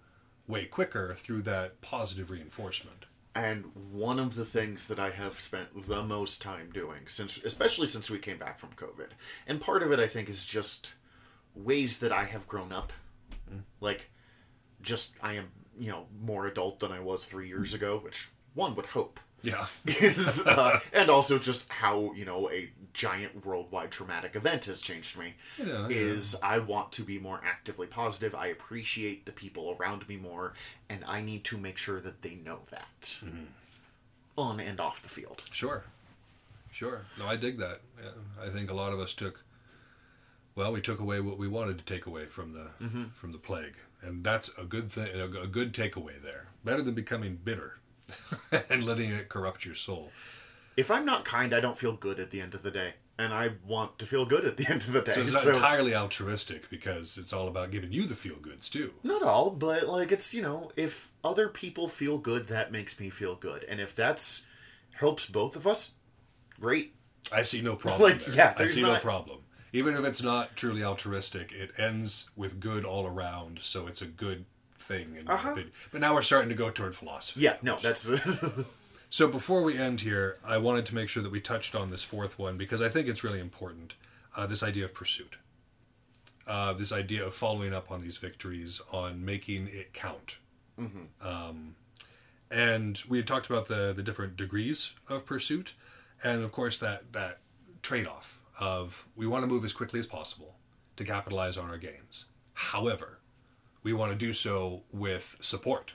Speaker 1: way quicker through that positive reinforcement.
Speaker 4: And one of the things that I have spent the most time doing since especially since we came back from COVID. And part of it I think is just ways that I have grown up. Like just I am, you know, more adult than I was 3 years ago, which one would hope.
Speaker 1: Yeah.
Speaker 4: Is uh, and also just how, you know, a giant worldwide traumatic event has changed me.
Speaker 1: Yeah, yeah.
Speaker 4: is I want to be more actively positive. I appreciate the people around me more, and I need to make sure that they know that
Speaker 1: Mm-hmm.
Speaker 4: on and off the field.
Speaker 1: Sure, sure. No, I dig that. Yeah, I think a lot of us took, well, we took away what we wanted to take away from the
Speaker 4: Mm-hmm.
Speaker 1: from the plague, and that's a good thing, a good takeaway there. Better than becoming bitter and letting it corrupt your soul.
Speaker 4: If I'm not kind, I don't feel good at the end of the day, and I want to feel good at the end of the day.
Speaker 1: So it's not
Speaker 4: so-
Speaker 1: entirely altruistic because it's all about giving you the feel goods too.
Speaker 4: Not all, but like it's you know, if other people feel good, that makes me feel good, and if that's helps both of us, great.
Speaker 1: I see no problem.
Speaker 4: Like,
Speaker 1: there.
Speaker 4: yeah,
Speaker 1: I see no problem. Even if it's not truly altruistic, it ends with good all around, so it's a good thing. In
Speaker 4: Uh-huh.
Speaker 1: But now we're starting to go toward philosophy.
Speaker 4: Yeah, no, that's
Speaker 1: So before we end here, I wanted to make sure that we touched on this fourth one because I think it's really important. Uh, this idea of pursuit, uh, this idea of following up on these victories, on making it count. Um, and we had talked about the the different degrees of pursuit, and of course that that trade off of we want to move as quickly as possible to capitalize on our gains. However, we want to do so with support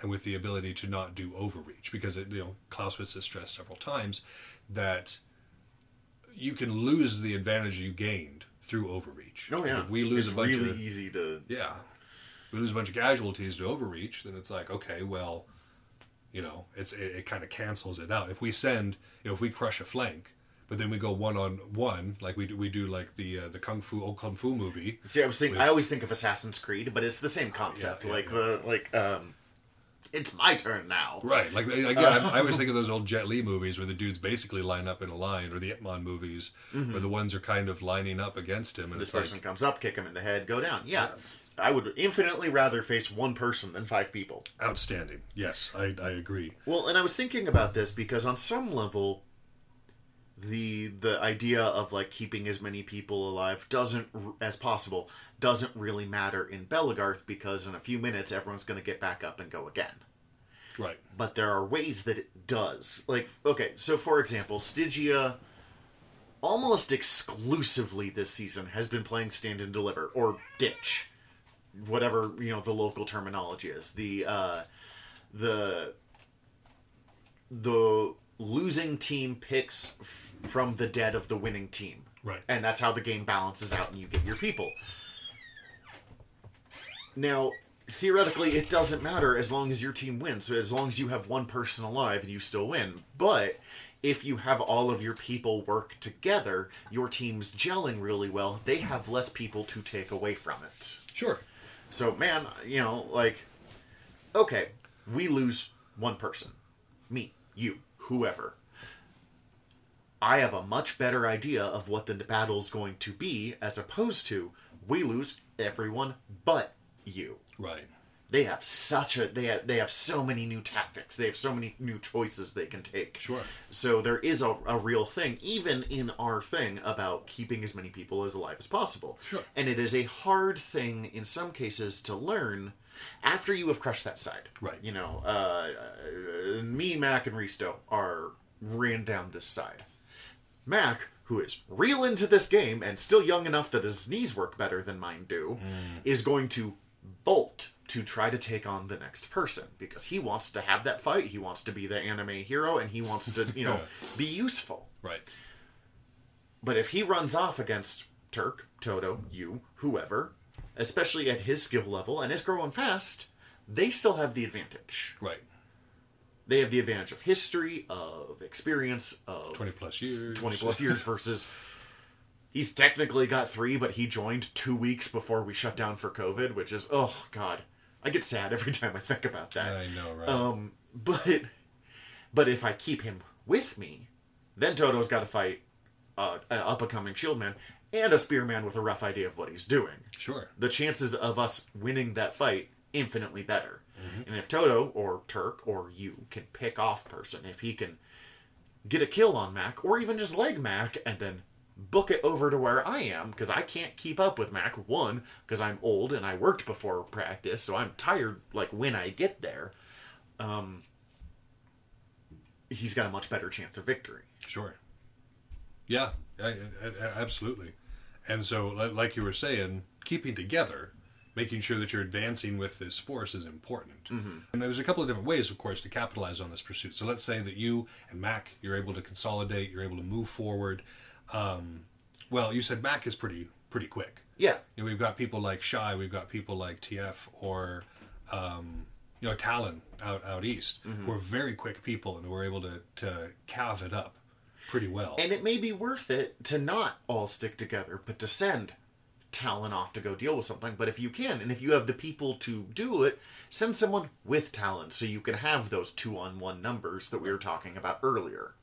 Speaker 1: and with the ability to not do overreach because it, you know Clausewitz has stressed several times that you can lose the advantage you gained through overreach.
Speaker 4: oh yeah.
Speaker 1: If we lose
Speaker 4: it's
Speaker 1: a bunch
Speaker 4: really
Speaker 1: of
Speaker 4: easy to
Speaker 1: yeah, we lose a bunch of casualties to overreach, then it's like okay, well, you know, it's it, it kind of cancels it out. If we send, you know, if we crush a flank, but then we go one on one, like we do, we do like the uh, the kung fu old kung fu movie.
Speaker 4: See, I was thinking.
Speaker 1: With-
Speaker 4: I always think of Assassin's Creed, but it's the same concept.
Speaker 1: yeah,
Speaker 4: like
Speaker 1: yeah.
Speaker 4: the like, um, it's my turn now.
Speaker 1: Right, like again, I, I always think of those old Jet Li movies where the dudes basically line up in a line, or the Ip Man movies where the ones are kind of lining up against him, and
Speaker 4: This
Speaker 1: it's like,
Speaker 4: person comes up, kick him in the head, go down. Yeah, I would infinitely rather face one person than five people.
Speaker 1: outstanding. Yes, I, I agree.
Speaker 4: Well, and I was thinking about this because on some level, the the idea of like keeping as many people alive doesn't as possible doesn't really matter in Belegarth because in a few minutes everyone's going to get back up and go again.
Speaker 1: Right.
Speaker 4: but there are ways that it does. Like, okay, so for example, Stygia almost exclusively this season has been playing stand and deliver or ditch, whatever you know the local terminology is. The uh, the the losing team picks from the dead of the winning team,
Speaker 1: Right.
Speaker 4: and that's how the game balances out, and you get your people. Now, theoretically, it doesn't matter as long as your team wins. So as long as you have one person alive, and you still win. But if you have all of your people work together, your team's gelling really well. They have less people to take away from it.
Speaker 1: Sure.
Speaker 4: So, man, you know, like, okay, we lose one person. Me, you, whoever. I have a much better idea of what the battle's going to be as opposed to we lose everyone but you.
Speaker 1: Right.
Speaker 4: They have such a they have they have so many new tactics. They have so many new choices they can take.
Speaker 1: Sure.
Speaker 4: So there is a, a real thing, even in our thing, about keeping as many people as alive as possible.
Speaker 1: Sure.
Speaker 4: And it is a hard thing in some cases to learn after you have crushed that side.
Speaker 1: Right.
Speaker 4: You know, uh, uh, me, Mac, and Risto are ran down this side. Mac, who is real into this game and still young enough that his knees work better than mine do, mm. is going to bolt to try to take on the next person because he wants to have that fight. He wants to be the anime hero and he wants to, you know, be useful.
Speaker 1: Right.
Speaker 4: But if he runs off against Turk, Toto, you, whoever, especially at his skill level and is growing fast, they still have the advantage.
Speaker 1: Right.
Speaker 4: They have the advantage of history, of experience, of
Speaker 1: 20 plus years.
Speaker 4: 20 plus years versus he's technically got three, but he joined two weeks before we shut down for COVID, which is oh god, I get sad every time I think about that.
Speaker 1: I know, right?
Speaker 4: Um, but but if I keep him with me, then Toto's got to fight uh, an up and coming Shieldman and a Spearman with a rough idea of what he's doing.
Speaker 1: sure.
Speaker 4: The chances of us winning that fight infinitely better. And if Toto or Turk or you can pick off person, if he can get a kill on Mac or even just leg Mac and then book it over to where I am because I can't keep up with Mac. One, because I'm old and I worked before practice, so I'm tired like when I get there. Um, he's got a much better chance of victory.
Speaker 1: Sure. Yeah, I, I, I- absolutely. And so, like you were saying, keeping together, making sure that you're advancing with this force is important. Mm-hmm. And there's a couple of different ways, of course, to capitalize on this pursuit. So let's say that you and Mac, you're able to consolidate, you're able to move forward. Um, well, you said Mac is pretty pretty quick.
Speaker 4: Yeah,
Speaker 1: You know, we've got people like Shy, we've got people like TF or um, you know Talon out out east, who are very quick people, and we're able to to calve it up pretty well.
Speaker 4: And it may be worth it to not all stick together, but to send Talon off to go deal with something. But if you can, and if you have the people to do it, send someone with talent so you can have those two on one numbers that we were talking about earlier.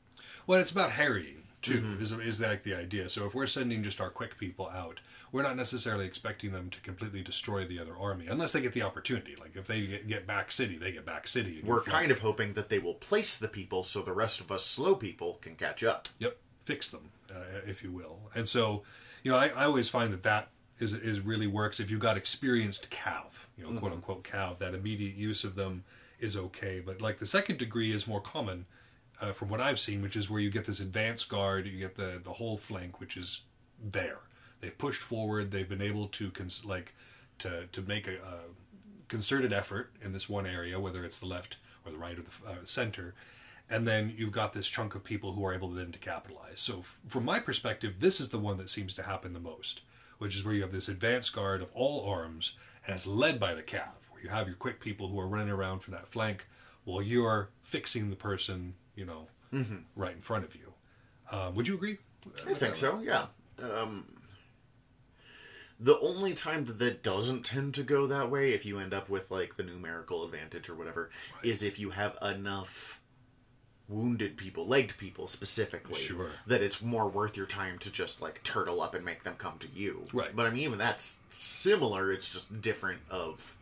Speaker 1: Well, it's about harrying too. Is is like the idea? So if we're sending just our quick people out, we're not necessarily expecting them to completely destroy the other army, unless they get the opportunity. Like if they get, get back city, they get back city.
Speaker 4: We're kind of hoping that they will place the people so the rest of us slow people can catch up.
Speaker 1: Yep, fix them, uh, if you will. And so, you know, I, I always find that that is is really works if you've got experienced cav, you know, quote unquote cav. That immediate use of them is okay, but like the second degree is more common. Uh, from what I've seen, which is where you get this advanced guard, you get the the whole flank, which is there. They've pushed forward. They've been able to cons- like to to make a, a concerted effort in this one area, whether it's the left or the right or the uh, center, and then you've got this chunk of people who are able then to capitalize. So, f- from my perspective, this is the one that seems to happen the most, which is where you have this advanced guard of all arms, and it's led by the cav, where you have your quick people who are running around for that flank, while you're fixing the person, you know, right in front of you. Um, would you agree?
Speaker 4: I think so, yeah. Um, the only time that that doesn't tend to go that way, if you end up with like the numerical advantage or whatever, is if you have enough wounded people, legged people specifically,
Speaker 1: Sure.
Speaker 4: that it's more worth your time to just like turtle up and make them come to you.
Speaker 1: Right.
Speaker 4: But I mean, even that's similar. It's just different. Of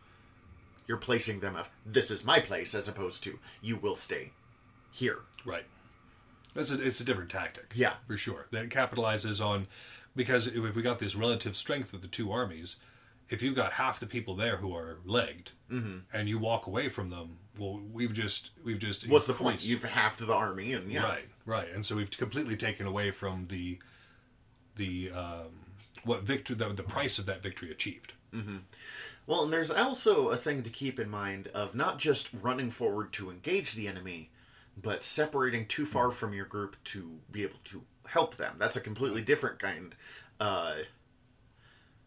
Speaker 4: you're placing them of this is my place as opposed to you will stay here.
Speaker 1: Right. It's a, it's a different tactic.
Speaker 4: Yeah.
Speaker 1: For sure. That capitalizes on, because if we got this relative strength of the two armies, if you've got half the people there who are legged,
Speaker 4: Mm-hmm.
Speaker 1: and you walk away from them, well, we've just, we've just.
Speaker 4: What's the point? You've halved the army, and yeah,
Speaker 1: Right, right. And so we've completely taken away from the, the, um, what victory, the, the price of that victory achieved.
Speaker 4: Well, and there's also a thing to keep in mind of not just running forward to engage the enemy, but separating too far from your group to be able to help them. That's a completely different kind. Uh,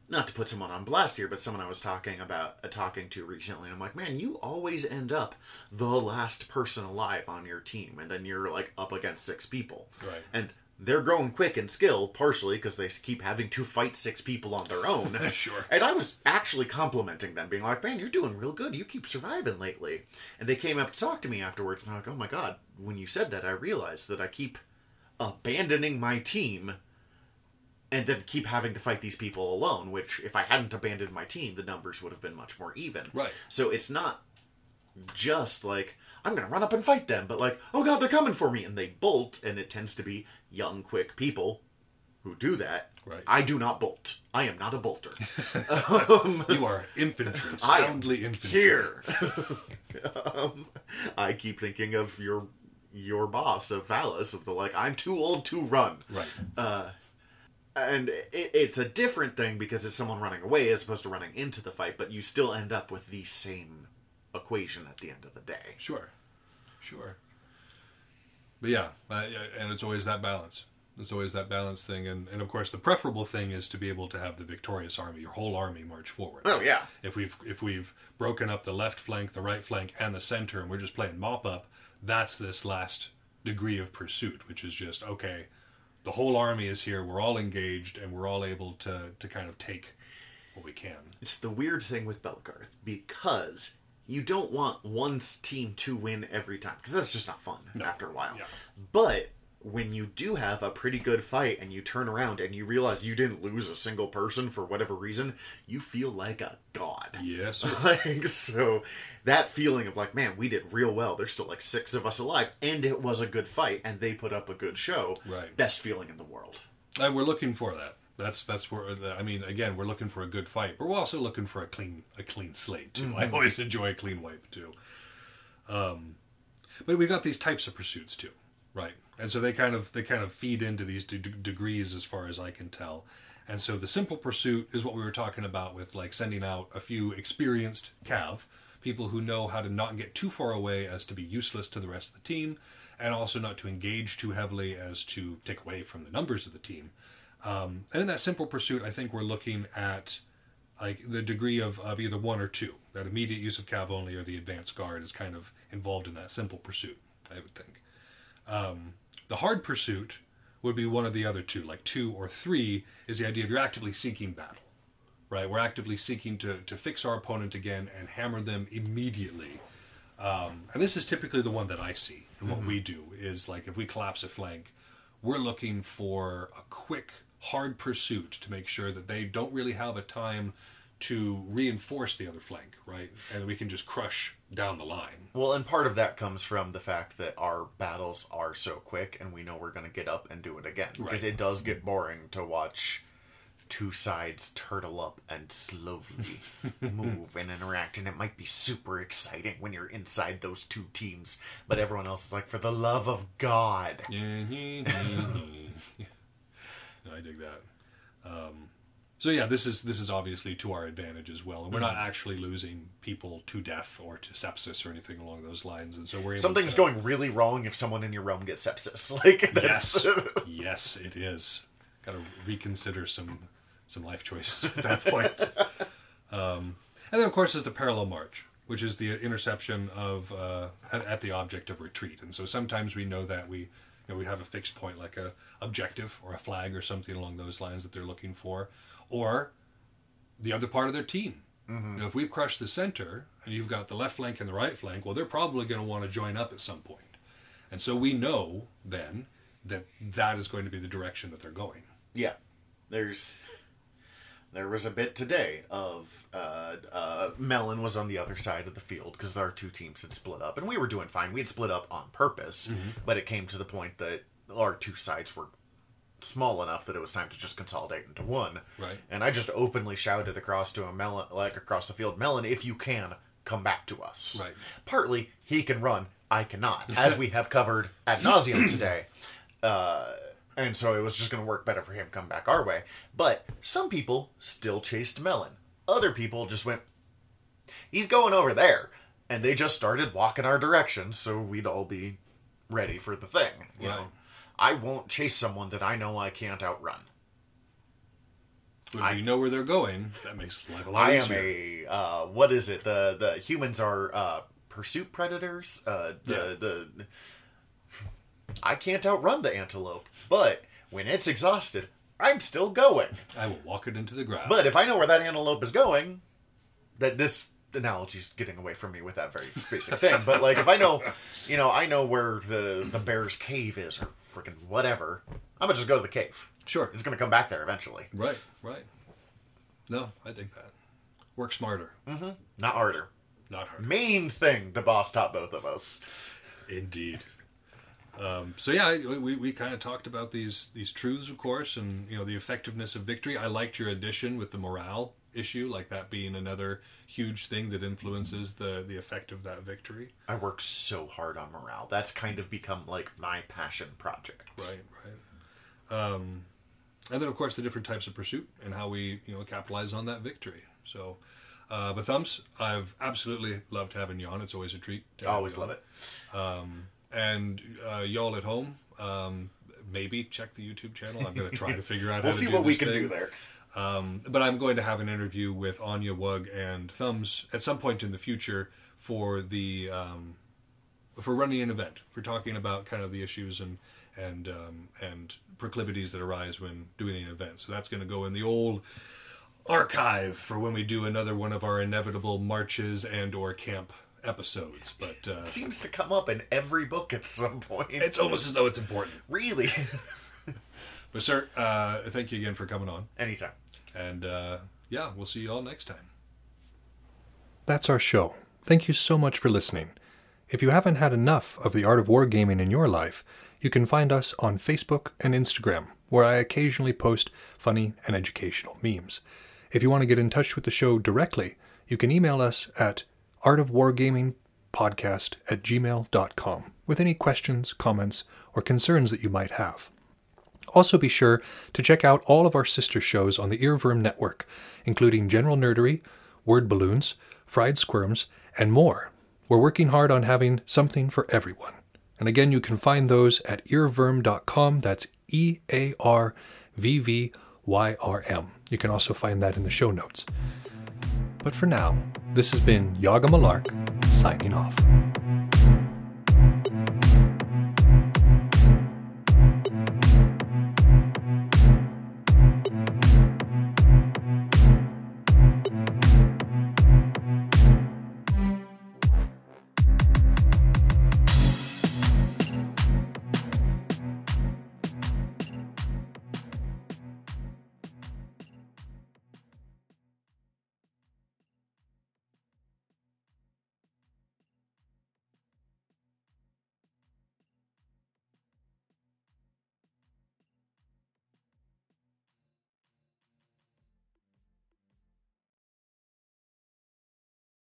Speaker 4: not to put someone on blast here, but someone I was talking about uh, talking to recently, and I'm like, man, you always end up the last person alive on your team, and then you're like up against six people,
Speaker 1: Right.
Speaker 4: And they're growing quick in skill, partially because they keep having to fight six people on their own.
Speaker 1: Sure.
Speaker 4: And I was actually complimenting them, being like, man, you're doing real good. You keep surviving lately. And they came up to talk to me afterwards, and I'm like, oh my god, when you said that, I realized that I keep abandoning my team and then keep having to fight these people alone, which if I hadn't abandoned my team, the numbers would have been much more even.
Speaker 1: Right.
Speaker 4: So it's not just like I'm gonna run up and fight them, but like, oh god, they're coming for me, and they bolt, and it tends to be young, quick people who do that.
Speaker 1: Right.
Speaker 4: I do not bolt. I am not a bolter. um,
Speaker 1: You are infantry, soundly infantry.
Speaker 4: here. um, I keep thinking of your your boss of Valis of the like I'm too old to run.
Speaker 1: Right.
Speaker 4: And it, it's a different thing because it's someone running away as opposed to running into the fight, but you still end up with the same equation at the end of the day.
Speaker 1: Sure. Sure. But yeah, uh, and it's always that balance. It's always that balance thing, and, and of course the preferable thing is to be able to have the victorious army, your whole army, march forward.
Speaker 4: Oh yeah,
Speaker 1: If we've if we've broken up the left flank, the right flank, and the center, and we're just playing mop up, that's this last degree of pursuit, which is just okay. The whole army is here. We're all engaged, and we're all able to to kind of take what we can.
Speaker 4: it's the weird thing with Belegarth because you don't want one team to win every time because that's just not fun after a while.
Speaker 1: Yeah.
Speaker 4: But when you do have a pretty good fight and you turn around and you realize you didn't lose a single person for whatever reason, you feel like a god.
Speaker 1: Yes.
Speaker 4: like so that feeling of like man we did real well there's still like six of us alive and it was a good fight and they put up a good show
Speaker 1: Right.
Speaker 4: best feeling in the world
Speaker 1: And we're looking for that. That's that's where I mean. Again, we're looking for a good fight, but we're also looking for a clean a clean slate too. I always enjoy a clean wipe too. Um, but we've got these types of pursuits too, right? And so they kind of they kind of feed into these de- degrees as far as I can tell. And so the simple pursuit is what we were talking about with like sending out a few experienced cav, people who know how to not get too far away as to be useless to the rest of the team, and also not to engage too heavily as to take away from the numbers of the team. Um, and in that simple pursuit, I think we're looking at like the degree of, of either one or two. That immediate use of cav only or the advanced guard is kind of involved in that simple pursuit. I would think. Um, the hard pursuit would be one of the other two, like two or three, is the idea of you're actively seeking battle, right? We're actively seeking to to fix our opponent again and hammer them immediately. Um, and this is typically the one that I see. And what we do is like if we collapse a flank, we're looking for a quick, hard pursuit to make sure that they don't really have a time to reinforce the other flank, right? And we can just crush down the line.
Speaker 4: well and part of that comes from the fact that our battles are so quick and we know we're going to get up and do it again because
Speaker 1: Right.
Speaker 4: it does get boring to watch two sides turtle up and slowly move and interact and it might be super exciting when you're inside those two teams but everyone else is like for the love of god
Speaker 1: I dig that. Um, so yeah, this is this is obviously to our advantage as well, and we're not actually losing people to death or to sepsis or anything along those lines, and so we're able
Speaker 4: something's
Speaker 1: to,
Speaker 4: going really wrong if someone in your realm gets sepsis like that's
Speaker 1: Yes, yes, it is. Got to reconsider some some life choices at that point. um, and then, of course, is the parallel march, which is the interception of uh, at, at the object of retreat. And so sometimes we know that we you know, we have a fixed point, like a objective or a flag or something along those lines that they're looking for, or the other part of their team. You know, if we've crushed the center and you've got the left flank and the right flank, well, they're probably going to want to join up at some point. And so we know then that that is going to be the direction that they're going.
Speaker 4: Yeah, there's there was a bit today of uh, uh, Melon was on the other side of the field because our two teams had split up, and we were doing fine. We had split up on purpose, but it came to the point that our two sides were small enough that it was time to just consolidate into one.
Speaker 1: Right.
Speaker 4: And I just openly shouted across to a Melon, like across the field, Melon, if you can, come back to us.
Speaker 1: Right.
Speaker 4: Partly, he can run, I cannot, as we have covered ad nauseum today. Uh, and so it was just going to work better for him come back our way. But some people still chased Melon. Other people just went, he's going over there. And they just started walking our direction so we'd all be ready for the thing. You
Speaker 1: Right.
Speaker 4: know, I won't chase someone that I know I can't outrun.
Speaker 1: But if
Speaker 4: I-
Speaker 1: you know where they're going, that makes life a lot
Speaker 4: I am
Speaker 1: easier.
Speaker 4: a uh, what is it? The the humans are uh, pursuit predators. Uh, the
Speaker 1: Yeah.
Speaker 4: the I can't outrun the antelope, but when it's exhausted, I'm still going.
Speaker 1: I will walk it into the ground.
Speaker 4: But if I know where that antelope is going, that this analogy's getting away from me with that very basic thing. But like, if I know, you know, I know where the the bear's cave is or freaking whatever, I'm gonna just go to the cave.
Speaker 1: sure.
Speaker 4: It's gonna come back there eventually.
Speaker 1: Right, right. No, I dig that. Work smarter,
Speaker 4: Not harder.
Speaker 1: not harder.
Speaker 4: Main thing the boss taught both of us.
Speaker 1: Indeed. Um, so yeah, we, we kind of talked about these these truths, of course, and you know the effectiveness of victory. I liked your addition with the morale issue, like that being another huge thing that influences the the effect of that victory.
Speaker 4: I work so hard on morale. That's kind of become like my passion project.
Speaker 1: Right, right. Um, and then of course the different types of pursuit and how we you know capitalize on that victory. So, uh, but thumbs, I've absolutely loved having you on. It's always a treat. to
Speaker 4: I
Speaker 1: have
Speaker 4: always love it.
Speaker 1: And uh, y'all at home, um, maybe check the YouTube channel. I'm going to try to figure out.
Speaker 4: We'll
Speaker 1: how to
Speaker 4: see what we can
Speaker 1: thing.
Speaker 4: do there.
Speaker 1: Um, but I'm going to have an interview with Anya Wug and Thumbs at some point in the future for the um, for running an event, for talking about kind of the issues and and um, and proclivities that arise when doing an event. So that's going to go in the old archive for when we do another one of our inevitable marches and or camp episodes. But uh,
Speaker 4: Seems to come up in every book at some point.
Speaker 1: it's almost as though it's important.
Speaker 4: really
Speaker 1: But sir, uh, thank you again for coming on,
Speaker 4: anytime.
Speaker 1: and uh, yeah, we'll see you all next time.
Speaker 5: That's our show. Thank you so much for listening. If you haven't had enough of the art of wargaming in your life, you can find us on Facebook and Instagram, where I occasionally post funny and educational memes. If you want to get in touch with the show directly, you can email us at artofwargamingpodcast at gmail.com with any questions, comments, or concerns that you might have. Also, be sure to check out all of our sister shows on the Earworm Network, including General Nerdery, Word Balloons, Fried Squirms, and more. We're working hard on having something for everyone. And again, you can find those at earworm.com. That's E A R V V Y R M. You can also find that in the show notes. But for now, this has been Yaga Malark, signing off.